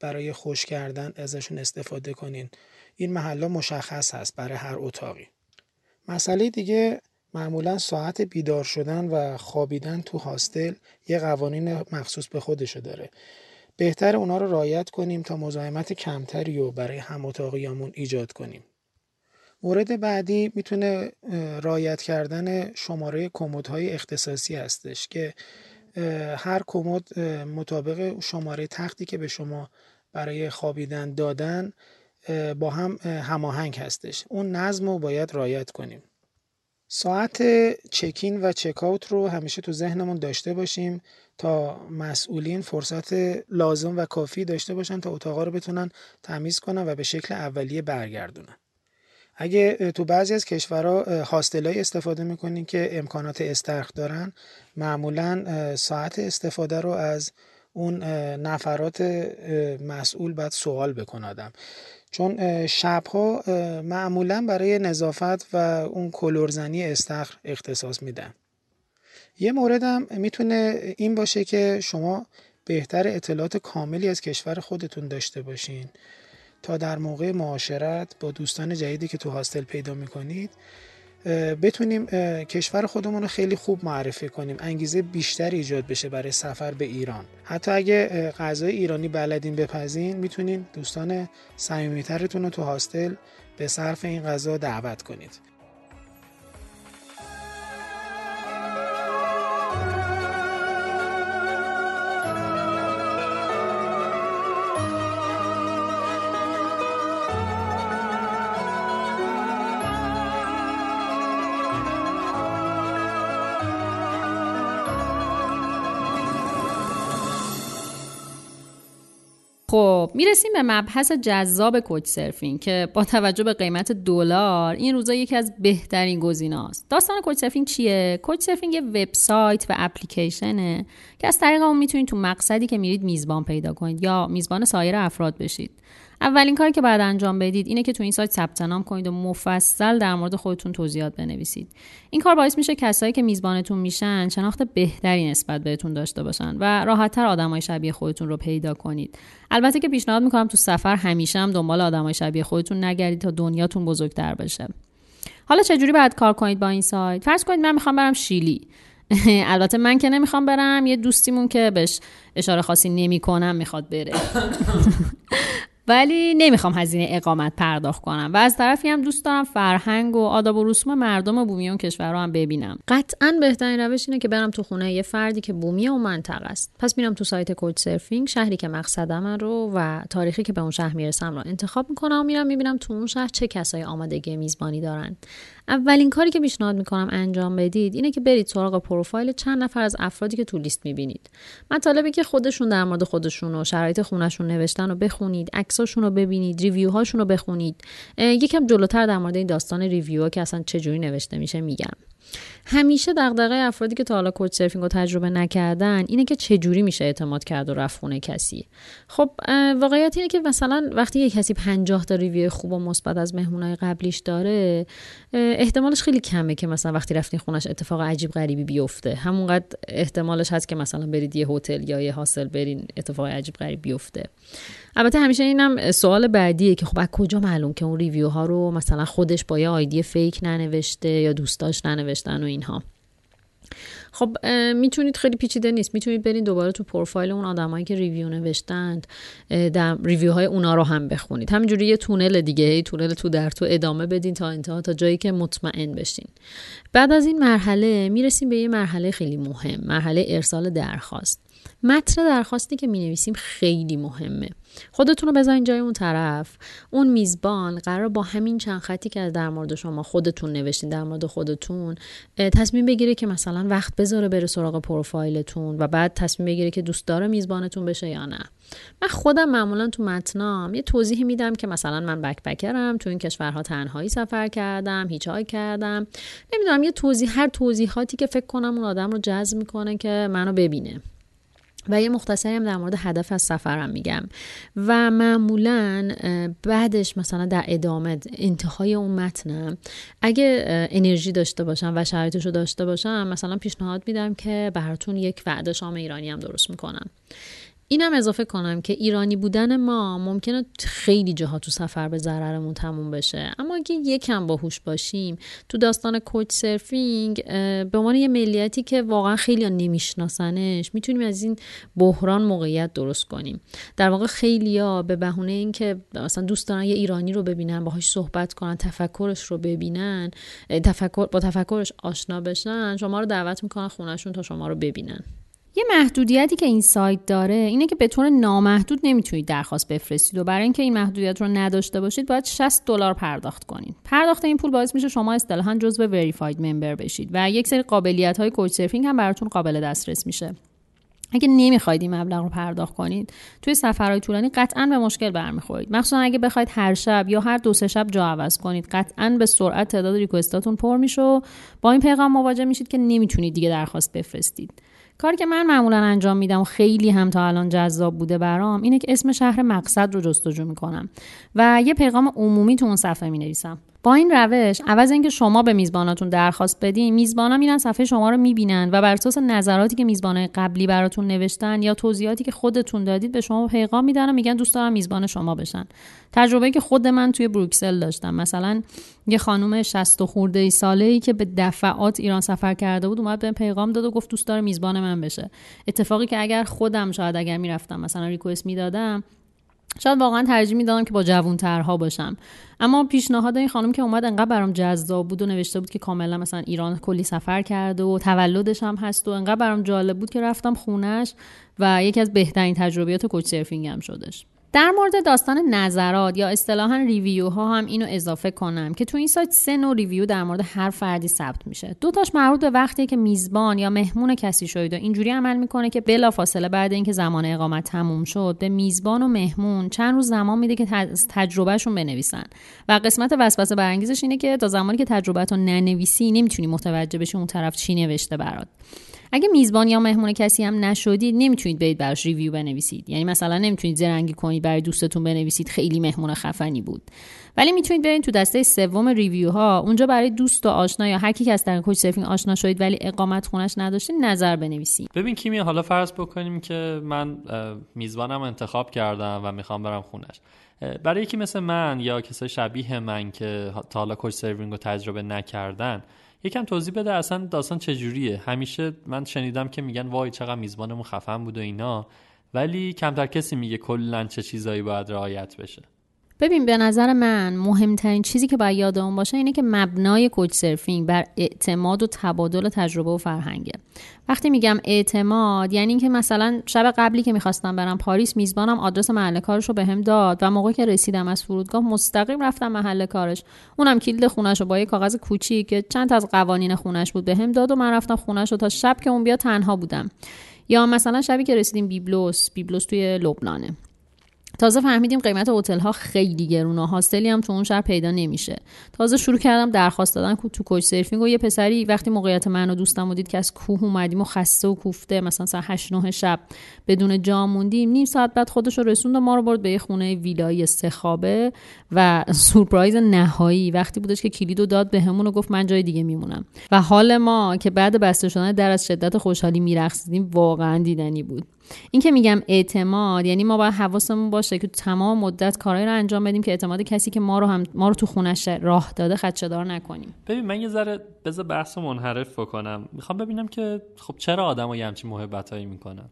[SPEAKER 5] برای خوش کردن ازشون استفاده کنین. این محلا مشخص هست برای هر اتاقی. مسئله دیگه معمولا ساعت بیدار شدن و خوابیدن تو هاستل یه قوانین مخصوص به خودشو داره. بهتر اونا رو رایت کنیم تا مزاحمت کمتری رو برای هم اتاقیامون ایجاد کنیم. مورد بعدی می‌تونه رایت کردن شماره کمدهای اختصاصی هستش که هر کمد مطابق شماره تختی که به شما برای خوابیدن دادن با هم هماهنگ هستش. اون نظم رو باید رایت کنیم. ساعت چکین و چکاوت رو همیشه تو ذهنمون داشته باشیم تا مسئولین فرصت لازم و کافی داشته باشن تا اتاقا رو بتونن تمیز کنن و به شکل اولیه برگردونن. اگه تو بعضی از کشورها هاستلای استفاده می‌کنین که امکانات استرخ دارن معمولا ساعت استفاده رو از اون نفرات مسئول باید سوال بکن آدم. چون شبها معمولا برای نظافت و اون کلورزنی استخر اختصاص میدن. یه موردم می‌تونه این باشه که شما بهتر اطلاعات کاملی از کشور خودتون داشته باشین. تا در موقع معاشرت با دوستان جدیدی که تو هاستل پیدا می‌کنید بتونیم کشور خودمون رو خیلی خوب معرفی کنیم. انگیزه بیشتری ایجاد بشه برای سفر به ایران. حتی اگه غذای ایرانی بلدین بپزین می‌تونین دوستان صمیمیترتون رو تو هاستل به صرف این غذا دعوت کنید.
[SPEAKER 1] خب می‌رسیم به مبحث جذاب کوچ سرفینگ که با توجه به قیمت دلار این روزا یکی از بهترین گزینه‌هاست. داستان کوچ سرفینگ چیه؟ کوچ سرفینگ یه وبسایت و اپلیکیشنه که از طریق اون می‌تونید تو مقصدی که میرید میزبان پیدا کنید یا میزبان سایر افراد بشید. اولین کاری که بعد انجام بدید اینه که تو این سایت ثبت نام کنید و مفصل در مورد خودتون توضیحات بنویسید. این کار باعث میشه کسایی که میزبانتون میشن شناخت بهتری نسبت بهتون داشته باشن و راحتتر آدمای شبیه خودتون رو پیدا کنید. البته که پیشنهاد می‌کنم تو سفر همیشه هم دنبال آدمای شبیه خودتون نگردید تا دنیاتون بزرگتر بشه. حالا چجوری باید کار کنید با این سایت؟ فرض کنید من می‌خوام برم شیلی. البته من که نمی‌خوام برم یه دوستیمون که بهش اشاره خاصی نمی‌کنم می‌خواد بره. ولی نمی‌خوام هزینه اقامت پرداخت کنم و از طرفی هم دوست دارم فرهنگ و آداب و رسوم مردم بومی اون کشور رو هم ببینم. قطعا بهترین روش اینه که برم تو خونه یه فردی که بومی اون منطقه است. پس میرم تو سایت کوچ سرفینگ شهری که مقصدم رو و تاریخی که به اون شهر می‌رسم رو انتخاب می‌کنم و میرم می‌بینم تو اون شهر چه کسایی آمادگی میزبانی دارن. اولین کاری که پیشنهاد می‌کنم انجام بدید اینه که برید سراغ پروفایل چند نفر از افرادی که تو لیست می‌بینید. مطالبی که خودشون در مورد خودشون و شرایط خونشون نوشتن رو بخونید عکساشون رو ببینید review هاشون رو بخونید. یکم جلوتر در مورد این داستان review ها که اصلا چجوری نوشته میشه میگم. همیشه دغدغه افرادی که تا حالا Couchsurfing رو تجربه نکردن اینه که چه جوری میشه اعتماد کرد و رفت خونه کسی. خب واقعیت اینه که مثلا وقتی یک کسی 50 تا review خوب و مثبت از مهمونای قبلیش داره احتمالش خیلی کمه که مثلا وقتی رفتین خونش اتفاق عجیب غریبی بیفته. همونقدر احتمالش هست که مثلا برید یه هتل یا یه hostel برین اتفاق عجیب غریب بیفته. البته همیشه اینم سوال بعدیه که خب از کجا معلوم که اون review ها رو مثلا خودش با یه ID fake ننوشته یا دوستاش ننوشتن و اینها. خب می‌تونید خیلی پیچیده نیست. می‌تونید برین دوباره تو پروفایل اون آدمایی که ریویو نوشتند در ریویو های اونا رو هم بخونید. همینجوری یه تونل دیگه تونل تو در تو ادامه بدین تا انتها تا جایی که مطمئن بشین. بعد از این مرحله می‌رسیم به یه مرحله خیلی مهم مرحله ارسال درخواست. متن درخواستی که می نویسیم خیلی مهمه. خودتون رو بذارین جای اون طرف. اون میزبان قرار با همین چند خطی که در مورد شما خودتون نوشتین در مورد خودتون تصمیم بگیره که مثلا وقت بذاره بره سراغ پروفایلتون و بعد تصمیم بگیره که دوست داره میزبانتون بشه یا نه. من خودم معمولا تو متنام یه توضیحی میدم که مثلا من بکپکرم تو این کشورها تنهایی سفر کردم هیچ کردم. نمی‌دونم یه توضیح هر توضیحاتی که فکر کنم اون آدم رو جذب می‌کنه که منو ببینه. و یه مختصری هم در مورد هدف از سفرم میگم. و معمولا بعدش مثلا در ادامه انتهای اون متنم اگه انرژی داشته باشم و شرایطش رو داشته باشم مثلا پیشنهاد میدم که براتون یک وعده شام ایرانی هم درست می‌کنم. اینم اضافه کنم که ایرانی بودن ما ممکنه خیلی جاها تو سفر به ضررمون تموم بشه. اما اگه یکم باهوش باشیم تو داستان کوچ سرفینگ به عنوان یه ملیتی که واقعا خیلی نمیشناسنش می‌تونیم از این بحران موقعیت درست کنیم. در واقع خیلیا به بهونه اینکه مثلا دوست دارن یه ایرانی رو ببینن باهاش صحبت کنن تفکرش رو ببینن تفکر با تفکرش آشنا بشن شما رو دعوت می‌کنن خونهشون تا شما رو ببینن. یه محدودیتی که این سایت داره اینه که به طور نامحدود نمی‌تونید درخواست بفرستید و برای اینکه این محدودیت رو نداشته باشید باید 60 دلار پرداخت کنید. پرداخت این پول باعث میشه شما اصطلاحا جزو وریفاید ممبر بشید و یک سری قابلیت های کوچ سرفینگ هم براتون قابل دسترس میشه. اگه نمی‌خواید این مبلغ رو پرداخت کنید توی سفرهای طولانی قطعا به مشکل برمیخورید. مخصوصا اگه بخواید هر شب یا هر دو سه شب جا عوض کنید قطعا به سرعت تعداد ریکوستاتون پر میشه و با این پیغام مواجه میشید که نمی‌تونید دیگه درخواست بفرستید. کاری که من معمولا انجام میدم و خیلی هم تا الان جذاب بوده برام اینه که اسم شهر مقصد رو جستجو می‌کنم و یه پیغام عمومی تو اون صفحه می‌نویسم. با این روش عوض اینکه شما به میزباناتون درخواست بدین میزبانا میرن صفحه شما رو می‌بینن و بر اساس نظراتی که میزبانای قبلی براتون نوشتن یا توضیحاتی که خودتون دادید به شما پیغام میدن و میگن دوست دارم میزبان شما بشن. تجربه که خود من توی بروکسل داشتم. مثلا یه خانم 60 خورده ای ساله ای که به دفعات ایران سفر کرده بود اومد به پیغام داد و گفت دوست داره میزبان من بشه. اتفاقی که اگر خودم شاید اگر می‌رفتم مثلا ریکوست می‌دادم شاید واقعا ترجیح می‌دادم که با جوون ترها باشم. اما پیشنهاد این خانم که اومد انقدر برام جذاب بود و نوشته بود که کاملا مثلا ایران کلی سفر کرده و تولدش هم هست و انقدر برام جالب بود که رفتم خونش و یکی از بهترین تجربیات Couchsurfing هم شدش. در مورد داستان نظرات یا اصطلاحا review ها هم اینو اضافه کنم که تو این سایت سه نوع review در مورد هر فردی ثبت میشه. دو تاش مربوط به وقتی که میزبان یا مهمون کسی شوید و اینجوری عمل می‌کنه که بلا فاصله بعد اینکه زمان اقامت تموم شد به میزبان و مهمون چند روز زمان میده که تجربه‌شون بنویسن. و قسمت وسوسه برانگیزش اینه که تا زمانی که تجربه ننویسی نمی‌تونی متوجه بشی اون طرف چی نوشته برات. اگه میزبان یا مهمون کسی هم نشدید نمی‌تونید برید براش review بنویسید. یعنی مثلا نمی‌تونید زرنگی کنید برای دوستتون بنویسید. خیلی مهمون خفنی بود. ولی می‌تونید برید تو دسته سوم review ها اونجا برای دوست و آشنا یا هر کی که از در Couchsurfing آشنا شدید ولی اقامت خونش نداشتید نظر بنویسید.
[SPEAKER 2] ببین کیمی حالا فرض بکنیم که من میزبانم انتخاب کردم و می‌خوام برم خونش. برای یکی مثل من یا کسای شبیه من که تا حالا Couchsurfing رو تجربه نکردن یکم توضیح بده اصلا داستان چجوریه؟ همیشه من شنیدم که میگن وای چقدر میزبانمون خفن بود و اینا ولی کمتر کسی میگه کلا چه چیزایی باید رعایت بشه.
[SPEAKER 1] ببین به نظر من مهمترین چیزی که باید یادمون باشه اینه که مبنای کوچ سرفینگ بر اعتماد و تبادل تجربه و فرهنگه. وقتی میگم اعتماد یعنی اینکه مثلا شب قبلی که می‌خواستم برم پاریس میزبانم آدرس محل کارش رو بهم داد و موقعی که رسیدم از فرودگاه مستقیم رفتم محل کارش. اونم کلید خونش رو با یه کاغذ کوچیک که چند از قوانین خونش بود بهم داد و من رفتم خونش رو تا شب که اون بیا تنها بودم. یا مثلا شبی که رسیدیم بیبلوس بیبلوس توی لبنانه. تازه فهمیدیم قیمت هتل ها خیلی گرونه هاستلی هم تو اون شهر پیدا نمیشه. تازه شروع کردم درخواست دادن تو کوچ سرفینگ و یه پسری وقتی موقعیت من و دوستم دید که از کوه اومدیم و خسته و کوفته مثلا ساعت 8 9 شب بدون جا موندیم نیم ساعت بعد خودش رو رسوند و ما رو برد به یه خونه ویلایی سه و سورپرایز نهایی. وقتی بودش که کلیدو داد بهمون و گفت من جای دیگه میمونم. و حال ما که بعد بسته شدن در از شدت خوشحالی میرقصیدیم واقعا دیدنی بود. این که میگم اعتماد یعنی ما باید حواسمون باشه که تمام مدت کارهایی رو انجام بدیم که اعتماد کسی که ما رو هم ما رو تو خونش راه داده خدشه‌دار نکنیم.
[SPEAKER 2] ببین من یه ذره بذار بحث منحرف بکنم. می‌خوام ببینم که خب چرا آدمو یه همچین محبتایی می‌کنن؟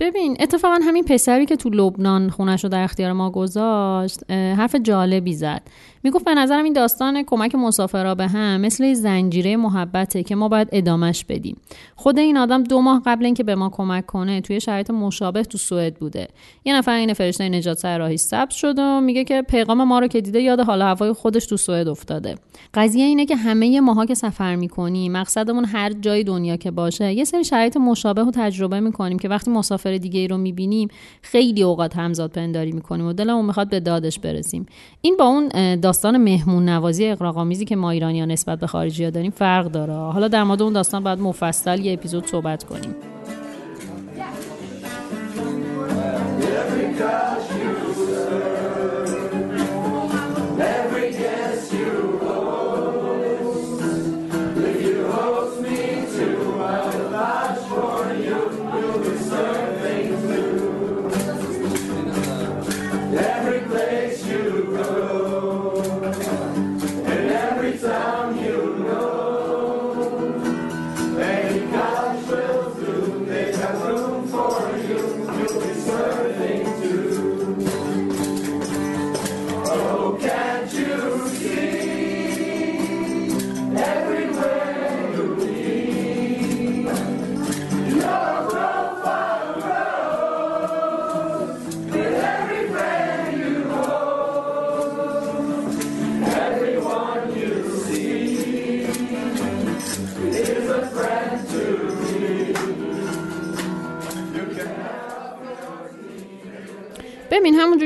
[SPEAKER 1] ببین اتفاقا همین پسری که تو لبنان خونش رو در اختیار ما گذاشت حرف جالبی زد. می‌گفت به نظرم این داستان کمک مسافرها به هم مثل زنجیره محبته که ما باید ادامش بدیم. خود این آدم دو ماه قبل اینکه به ما کمک کنه توی شرایط مشابه تو سوئد بوده. یه نفر این فرشته نجات راهی ثبت شده و میگه که پیغام ما رو که دیده یاد حال هوای خودش تو سوئد افتاده. قضیه اینه که همه ماها که سفر می‌کنیم مقصدمون هر جای دنیا که باشه یه سری شرایط مشابه رو تجربه می‌کنیم که وقتی مسافر دیگه ای رو می‌بینیم خیلی اوقات همزاد پنداری می‌کنیم و دلمون می‌خواد به دادش برسیم. این با اون داستان مهمون نوازی اقراق‌آمیزی که ما ایرانی‌ها نسبت به خارجی‌ها داریم فرق داره. حالا در مورد اون داستان باید مفصل یه اپیزود صحبت کنیم.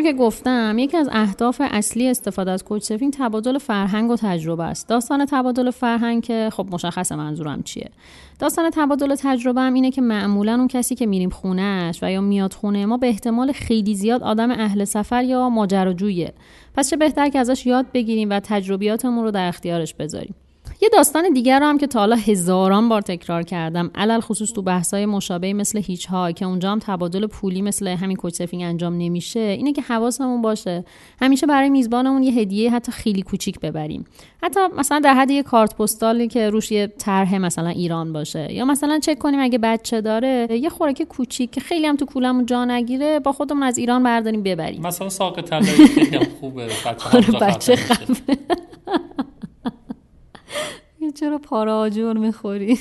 [SPEAKER 1] همونجور که گفتم یکی از اهداف اصلی استفاده از کوچ سرفینگ تبادل فرهنگ و تجربه است. داستان تبادل فرهنگ که خب مشخص منظورم چیه؟ داستان تبادل تجربه هم اینه که معمولا اون کسی که میریم خونهش و یا میاد خونه ما به احتمال خیلی زیاد آدم اهل سفر یا ماجراجویه. پس چه بهتر که ازش یاد بگیریم و تجربیاتمون رو در اختیارش بذاریم. یه داستان دیگر رو هم که تا حالا هزاران بار تکرار کردم. علل خصوص تو بحثای مشابه مثل هیچ ها که اونجا هم تبادل پولی مثل همین کوچ انجام نمیشه اینه که حواسمون باشه. همیشه برای میزبانمون یه هدیه حتی خیلی کوچیک ببریم. حتی مثلا در حد یه کارت پستالی که روش یه طرح مثلا ایران باشه. یا مثلا چک کنیم اگه بچه داره یه خوراک کوچیک که خیلی هم تو کولمون جا نگیره با خودمون از ایران برداریم ببریم.
[SPEAKER 2] مثلا ساق خیلی خوبه
[SPEAKER 1] بچه چرا پارا آجور می‌خوری؟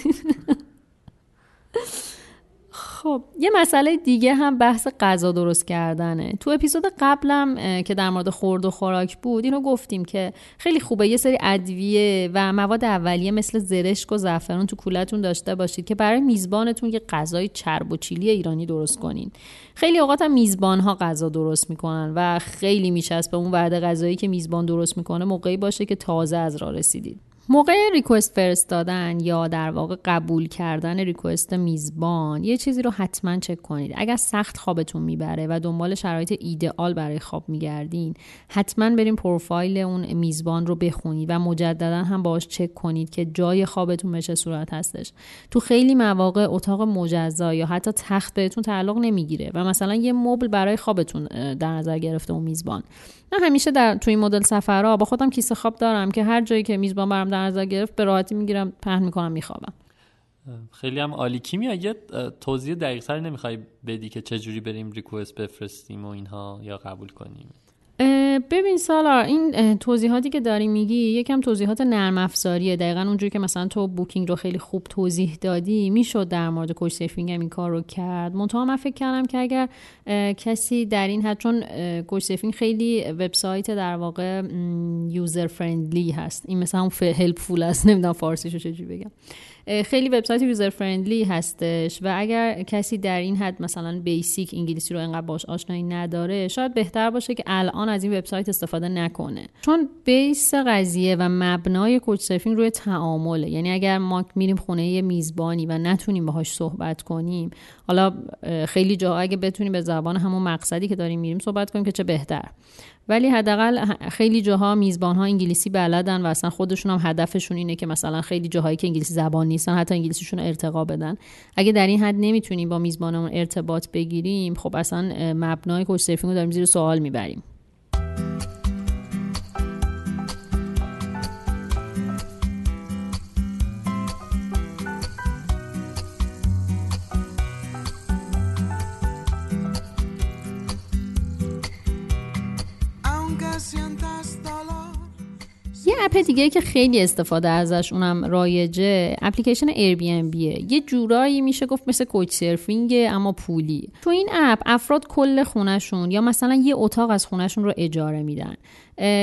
[SPEAKER 1] خب یه مسئله دیگه هم بحث غذا درست کردنه. تو اپیزود قبلم که در مورد خورد و خوراک بود اینو گفتیم که خیلی خوبه یه سری ادویه و مواد اولیه مثل زرشک و زعفران تو کولتون داشته باشید که برای میزبانتون یه غذای چرب و چیلی ایرانی درست کنین. خیلی اوقات هم میزبان ها غذا درست می‌کنن و خیلی میچسبه اون وعده غذایی که میزبان درست می‌کنه موقعی باشه که تازه از راه رسیدید. موقع ریکوست فرستادن یا در واقع قبول کردن ریکوست میزبان یه چیزی رو حتما چک کنید. اگر سخت خوابتون می‌بره و دنبال شرایط ایدئال برای خواب میگردین حتما بریم پروفایل اون میزبان رو بخونید و مجددا هم باش چک کنید که جای خوابتون به چه صورت هستش. تو خیلی مواقع اتاق مجزا یا حتی تخت بهتون تعلق نمی‌گیره و مثلا یه مبل برای خوابتون در نظر گرفته اون میزبان. من همیشه در توی مدل سفرها با خودم کیسه خواب دارم که هر جایی که میزبان برام در نظر گرفت به راحتی می‌گیرم پهن می‌کنم میخوابم.
[SPEAKER 2] خیلی هم عالی. کیمیا یه توضیح دقیق تری نمی‌خوای بدی که چه جوری بریم request بفرستیم و اینها یا قبول کنیم؟
[SPEAKER 1] ببین سالار این توضیحاتی که داری میگی یکم توضیحات نرم افزاریه. دقیقا اونجوری که مثلا تو بوکینگ رو خیلی خوب توضیح دادی می‌شد در مورد Couchsurfing هم این کار رو کرد. منتها من فکر کردم که اگر کسی در این حد چون Couchsurfing خیلی وبسایت در واقع user friendly هست. این مثلا اون helpful است. نمی‌دونم فارسیشو چجوری بگم. خیلی وبسایت user friendly هستش و اگر کسی در این حد مثلا basic انگلیسی رو انقدر باش آشنایی نداره شاید بهتر باشه که الان از این وبسایت استفاده نکنه. چون base قضیه و مبنای Couchsurfing روی تعامله. یعنی اگر ما میریم خونه میزبانی و نتونیم باهاش صحبت کنیم حالا خیلی جا اگه بتونیم به زبان همون مقصدی که داریم میریم صحبت کنیم که چه بهتر. ولی حداقل خیلی جاها میزبان ها انگلیسی بلدن و اصلا خودشون هم هدفشون اینه که مثلا خیلی جاهایی که انگلیسی زبان نیستن حتی انگلیسیشون ارتقا بدن. اگه در این حد نمی‌تونیم با میزبانمون ارتباط بگیریم خب اصلا مبنای کوچ سرفینگ رو داریم زیر سوال می‌بریم. اپ دیگه که خیلی استفاده ازش اونم رایجه اپلیکیشن ایر یه جورایی میشه گفت مثل Couchsurfing اما پولی. تو این اپ افراد کل خونشون یا مثلا یه اتاق از خونشون رو اجاره میدن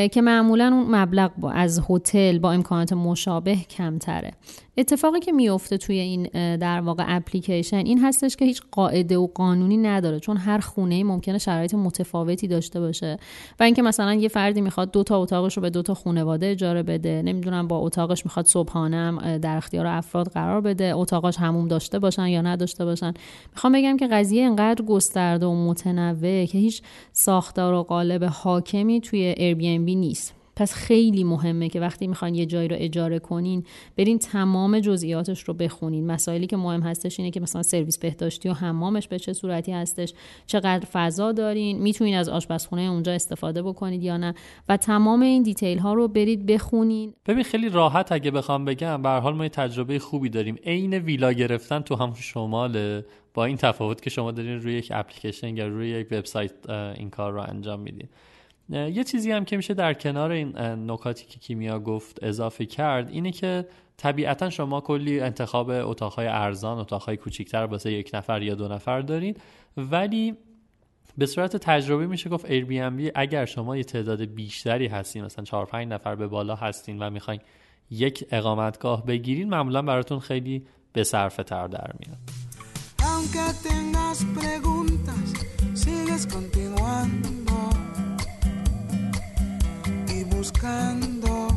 [SPEAKER 1] که معمولا اون مبلغ با از هتل با امکانات مشابه کمتره. اتفاقی که میفته توی این در واقع اپلیکیشن این هستش که هیچ قاعده و قانونی نداره چون هر خونه ممکنه شرایط متفاوتی داشته باشه. و اینکه مثلا یه فردی می‌خواد دو تا اتاقش رو به دو تا خانواده اجاره بده نمی‌دونم با اتاقش می‌خواد صبحانه در اختیار افراد قرار بده اتاقش هموم داشته باشن یا نداشته باشن. می‌خوام بگم که قضیه انقدر گسترده و متنوع که هیچ ساختار و قالب حاکمی توی بی نیست. پس خیلی مهمه که وقتی می‌خواین یه جایی رو اجاره کنین برین تمام جزئیاتش رو بخونین. مسائلی که مهم هستش اینه که مثلا سرویس بهداشتی و حمامش به چه صورتی هستش چقدر فضا دارین می‌تونین از آشپزخونه اونجا استفاده بکنید یا نه و تمام این دیتیل ها رو برید بخونین.
[SPEAKER 2] ببین خیلی راحت اگه بخوام بگم به حال ما یه تجربه خوبی داریم. عین ویلا گرفتن تو هم شماله. با این تفاوت که شما دارین روی یک اپلیکیشن یا روی یک وبسایت این کار رو انجام میدین. یه چیزی هم که میشه در کنار این نکاتی که کیمیا گفت اضافه کرد اینه که طبیعتا شما کلی انتخاب اتاقهای ارزان اتاقهای کوچیکتر واسه یک نفر یا دو نفر دارید ولی به صورت تجربی میشه گفت Airbnb اگر شما یه تعداد بیشتری هستین مثلا 4 5 نفر به بالا هستین و می‌خواین یک اقامتگاه بگیرید معمولا براتون خیلی به صرفه تر در میاد.
[SPEAKER 3] Buscando,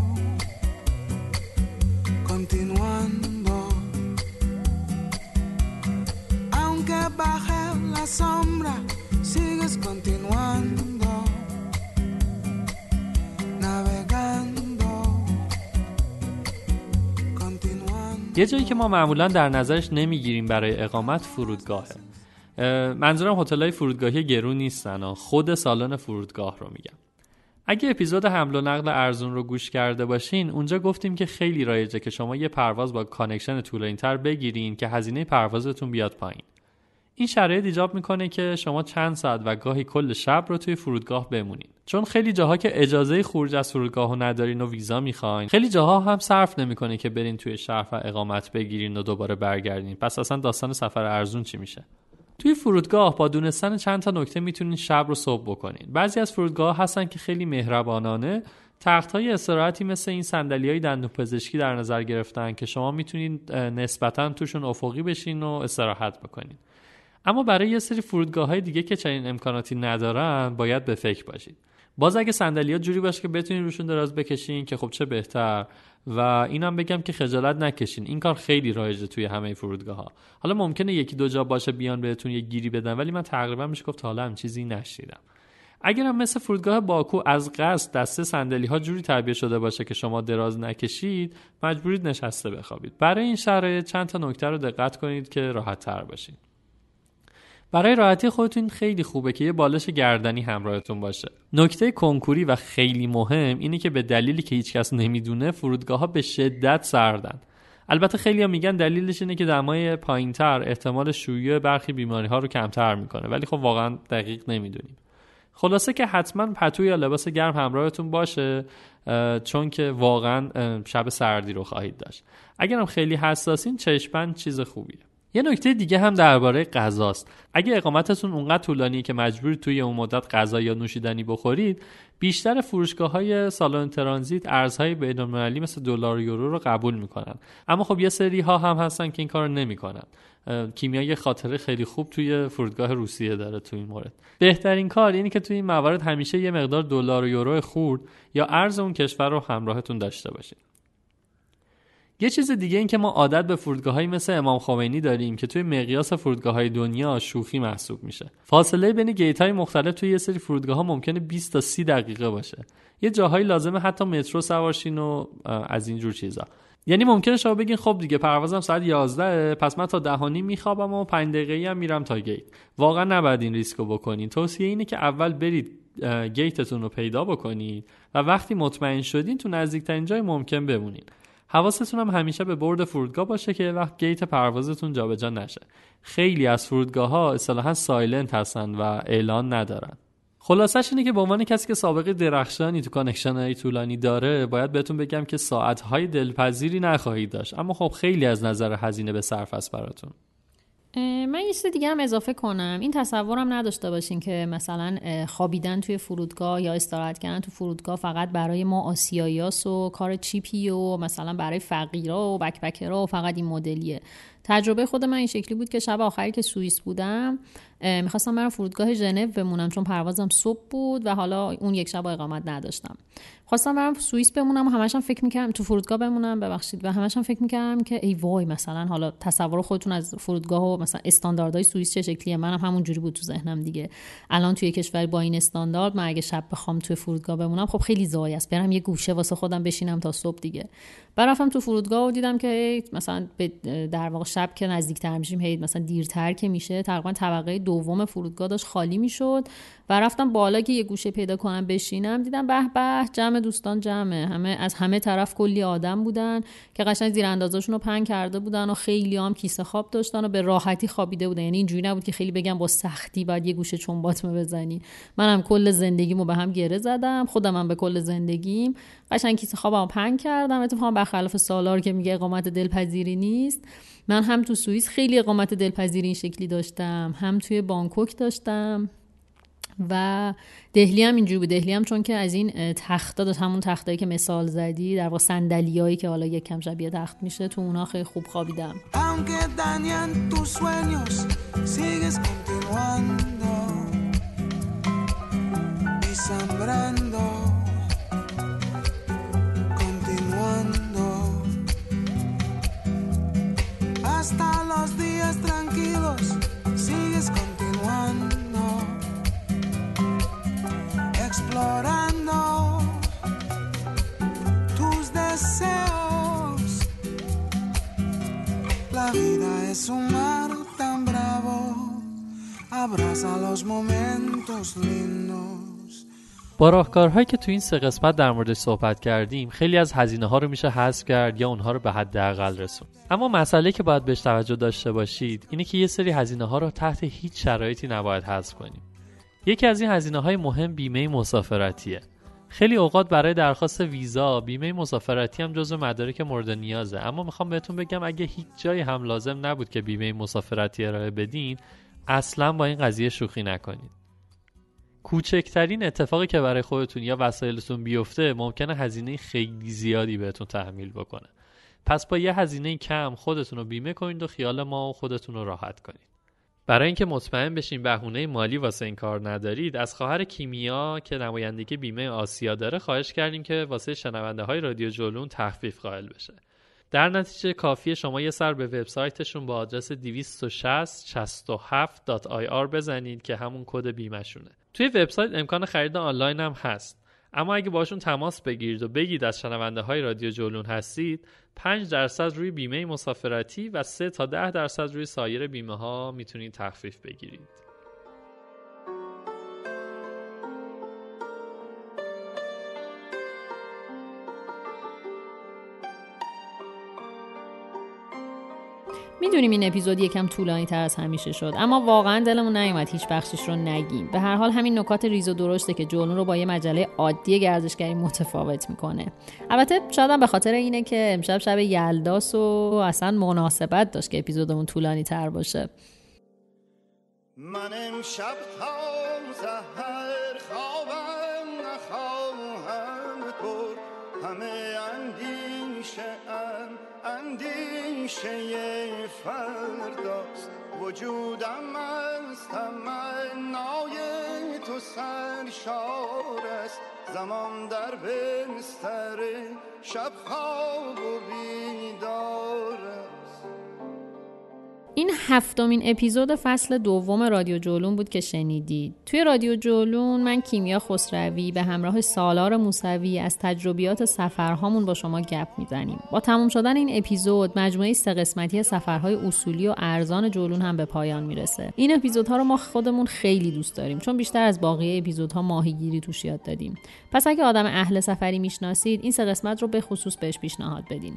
[SPEAKER 3] continuando. Aunque baje la sombra, sigues continuando, navegando, continuando.
[SPEAKER 2] یه جایی که ما معمولا در نظرش نمی‌گیریم برای اقامت فرودگاهه اه، منظورم هتل های فرودگاهی گرون نیستن. خود سالن فرودگاه رو میگم اگه اپیزود حمل و نقل ارزون رو گوش کرده باشین اونجا گفتیم که خیلی رایجه که شما یه پرواز با connection طولانی‌تر بگیرین که هزینه پروازتون بیاد پایین. این شرایط ایجاب می‌کنه که شما چند ساعت و گاهی کل شب رو توی فرودگاه بمونین. چون خیلی جاها که اجازه خروج از فرودگاه رو ندارین و ویزا می‌خواین خیلی جاها هم صرف نمی‌کنه که برین توی شهر و اقامت بگیرین و دوباره برگردین. پس اصلا داستان سفر ارزون چی میشه؟ توی فرودگاه با دونستن چند تا نکته می‌تونین شب رو صبح بکنین. بعضی از فرودگاه هستن که خیلی مهربانانه. تخت های استراحتی مثل این صندلی های دندون پزشکی در نظر گرفتن که شما می‌تونین نسبتا توشون افقی بشین و استراحت بکنین. اما برای یه سری فرودگاه های دیگه که چنین امکاناتی ندارن باید به فکر باشید باز اگه صندلی جوری باشه که بتونین روشون دراز بکشین که خب چه بهتر. و اینم بگم که خجالت نکشین. این کار خیلی رایجه توی همه فرودگاه ها حالا ممکنه یکی دو جا باشه بیان بهتون یه گیری بدن ولی من تقریبا میشه گفت حالا هم چیزی نشیدم اگرم مثل فرودگاه باکو از قصد دسته صندلی ها جوری تعبیه شده باشه که شما دراز نکشید مجبورید نشسته بخوابید. برای این شرایط چند تا نکته رو دقت کنید که راحت تر باشید برای راحتی خودتون خیلی خوبه که یه بالش گردنی همراهتون باشه. نکته کنکوری و خیلی مهم اینه که به دلیلی که هیچکس نمی‌دونه فرودگاه ها به شدت سردن. البته خیلی میگن دلیلش اینه که دمای پایینتر احتمال شیوع برخی بیماری ها رو کمتر می‌کنه ولی خب واقعا دقیق نمی‌دونیم. خلاصه که حتما پتو یا لباس گرم همراهتون باشه چون که واقعا شب سردی رو خواهید داشت. اگرم خیلی حساسین چشمند چیز خوبیه. یه نکته دیگه هم درباره غذاست. اگه اقامتتون اونقدر طولانی که مجبور توی اون مدت غذا یا نوشیدنی بخورید بیشتر فروشگاه های سالن ترانزیت ارزهای بین‌المللی مثل دلار و یورو رو قبول می‌کنن. اما خب یه سری ها هم هستن که این کار نمی‌کنن. کیمیا یه خاطره خیلی خوب توی فرودگاه روسیه داره توی این مورد. بهترین کار اینه که توی این موارد همیشه یه مقدار دلار و یورو خورد یا ارز اون کشور رو همراهتون داشته باشید. یه چیز دیگه این که ما عادت به فرودگاهایی مثل امام خمینی داریم که توی مقیاس فرودگاه های دنیا شوخی محسوب میشه. فاصله بین گیت های مختلف توی یه سری فرودگاه ها ممکنه 20 تا 30 دقیقه باشه. یه جاهایی لازمه حتی مترو سوار شین و از این جور چیزا. یعنی ممکنه شما بگین خب دیگه پروازم ساعت 11 پس من تا ده و نیم میخوابم و 5 دقیقه هم میرم تا گیت. واقعا نباید این ریسکو بکنین. توصیه اینه که اول برید گیتتون رو پیدا بکنید و وقتی مطمئن شدین تو نزدیکترین جای ممکن بمونین. حواستون هم همیشه به board فرودگاه باشه که وقت گیت پروازتون جابجا نشه. خیلی از فرودگاه ها اصطلاحا silent هستن و اعلان ندارن. خلاصش اینه که به عنوان کسی که سابقه درخشانی تو connection های طولانی داره باید بهتون بگم که ساعت های دلپذیری نخواهید داشت. اما خب خیلی از نظر هزینه به صرفه است براتون.
[SPEAKER 1] من یه چیز دیگه هم اضافه کنم. این تصورم نداشته باشین که مثلا خوابیدن توی فرودگاه یا استراحت کردن تو فرودگاه فقط برای ما آسیاییاس و کار چیپی و مثلا برای فقیرا و بکبکرا و فقط این مدلیه. تجربه خود من این شکلی بود که شب آخری که سوئیس بودم می‌خواستم برم فرودگاه ژنو بمونم چون پروازم صبح بود و حالا اون یک شب اقامت نداشتم. خواستم برم سوئیس بمونم و همشم فکر می‌کردم تو فرودگاه بمونم ببخشید و همشم فکر می‌کردم که ای وای مثلا حالا تصور خودتون از فرودگاه و مثلا استانداردهای سوئیس چه شکلیه؟ منم همون جوری بود تو ذهنم دیگه. الان توی کشور با این استاندارد من اگه شب بخوام توی فرودگاه بمونم خب خیلی زای است. برم یه گوشه واسه خودم بشینم تا صبح دیگه. برفتم تو فرودگاه و دیدم که مثلا در واقع شب که نزدیکتر میشیم هی مثلا دیرتر که میشه تقریبا طبقه دوم فرودگاه داشت خالی می‌شد. و رفتم بالا که یه گوشه پیدا کنم بشینم دیدم به به جمع دوستان جمعه. همه از همه طرف کلی آدم بودن که قشنگ زیر رو پنگ کرده بودن و خیلی هم کیسه خواب داشتن و به راحتی خوابیده بودن. یعنی اینجوری نبود که خیلی بگم با سختی بعد یه گوشه چنباتمه بزنی. منم کل زندگیمو به هم گره زدم خودم هم به کل زندگیم. قشنگ کیسه خوابم پنگ کردم. اتفاقا برخلاف سالار که میگه اقامت دلپذیری نیست. من هم تو سوئیس خیلی اقامت دلپذیری این شکلی داشتم. هم توی بانکوک داشتم. و دهلی هم اینجوری بود. دهلی هم چون که از این تختا داشت همون تختایی که مثال زدی در واقع صندلیایی که حالا یک کم شبیه تخت میشه تو اونا خیلی خوب خوابیدم.
[SPEAKER 2] با راهکارهایی که تو این سه قسمت در موردش صحبت کردیم خیلی از هزینه ها رو میشه حذف کرد یا اونها رو به حداقل رسون اما مسئله که باید بهش توجه داشته باشید اینه که یه سری هزینه ها رو تحت هیچ شرایطی نباید حذف کنیم. یکی از این هزینه های مهم بیمه مسافرتیه. خیلی اوقات برای درخواست ویزا بیمه مسافرتی هم جزو مدارک مورد نیازه. اما می‌خوام بهتون بگم اگه هیچ جایی هم لازم نبود که بیمه مسافرتی ارائه بدین اصلا با این قضیه شوخی نکنید. کوچکترین اتفاقی که برای خودتون یا وسایلتون بیفته ممکنه هزینه خیلی زیادی بهتون تحمیل بکنه. پس با یه هزینه کم خودتون رو بیمه کنید و خیال ما و خودتون رو راحت کنید. برای اینکه مطمئن بشین بهونه مالی واسه این کار ندارید از خواهر کیمیا که نمایندگی بیمه آسیا داره خواهش کردیم که واسه شنونده های رادیو جولون تخفیف قائل بشه. در نتیجه کافی شما یه سر به وبسایتشون با آدرس 26067.ir بزنید که همون کد بیمهشونه. توی وبسایت امکان خرید آنلاین هم هست. اما اگه باشون تماس بگیرید و بگید از شنونده های رادیو جولون هستید 5 درصد روی بیمه مسافرتی و 3 تا 10 درصد روی سایر بیمه ها می‌تونید تخفیف بگیرید.
[SPEAKER 1] می‌دونیم این اپیزود یکم طولانی تر از همیشه شد اما واقعا دلمون نیومد هیچ بخشش رو نگیم. به هر حال همین نکات ریز و درشته که جولون رو با یه مجله عادی گردشگری متفاوت می‌کنه. البته شاید به خاطر اینه که امشب شب یلداس و اصلا مناسبت داشت که اپیزودمون طولانی تر باشه.
[SPEAKER 6] من امشب تا سحر خوابم نخواهم همه اندیشه اندیشه فرداست. وجودم از تمنای تو سرشار است. زمان در بستر شب خواب و بیدار
[SPEAKER 1] این هفتمین اپیزود فصل دوم رادیو جولون بود که شنیدید. توی رادیو جولون من کیمیا خسروی به همراه سالار موسوی از تجربیات سفرهامون با شما گپ می‌زنیم. با تموم شدن این اپیزود مجموعه سه قسمتی سفرهای اصولی و ارزان جولون هم به پایان می‌رسه. این اپیزودها رو ما خودمون خیلی دوست داریم چون بیشتر از باقی اپیزودها ماهیگیری توش یاد دادیم. پس اگه آدم اهل سفری می‌شناسید این سه قسمت رو به خصوص بهش پیشنهاد بدین.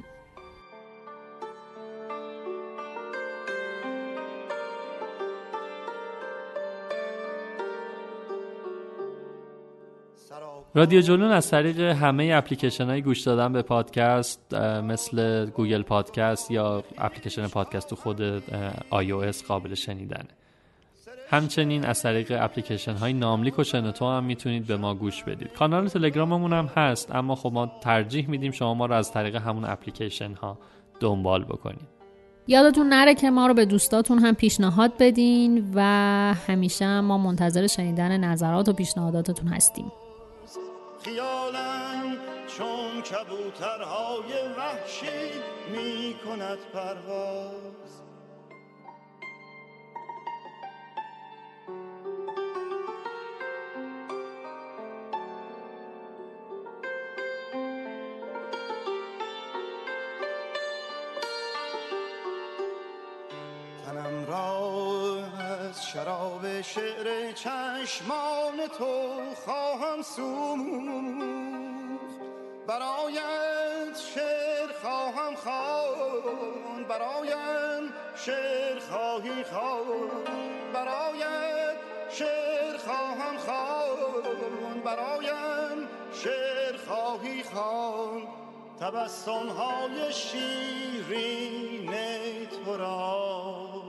[SPEAKER 2] رادیو جولون از طریق همه اپلیکیشن های گوش دادن به پادکست مثل Google Podcast یا اپلیکیشن پادکست تو خود iOS قابل شنیدنه. همچنین از طریق اپلیکیشن های ناملیک و شنوتو هم می‌تونید به ما گوش بدید. کانال تلگراممون هم هست اما خب ما ترجیح میدیم شما ما رو از طریق همون اپلیکیشن ها دنبال بکنید.
[SPEAKER 1] یادتون نره که ما رو به دوستاتون هم پیشنهاد بدین و همیشه ما منتظر شنیدن نظرات و پیشنهاداتتون هستیم.
[SPEAKER 6] خیالم چون کبوترهای وحشی می کند پرواز. تنم را از شراب شعر چشمان تو خواهم سوخت. برایت شعر خواهم خوان برایم شعر خواهی خوان برایت شعر خواهم خوان برایم شعر خواهی خوان تبسم های شیرین تو را.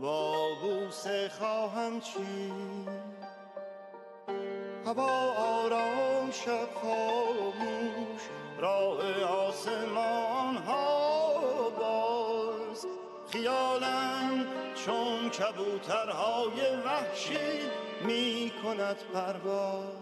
[SPEAKER 6] با بوسه خواهم چی هوا آرام شب خاموش راه آسمان ها باز. خیالم چون کبوترهای وحشی می کند پرواز.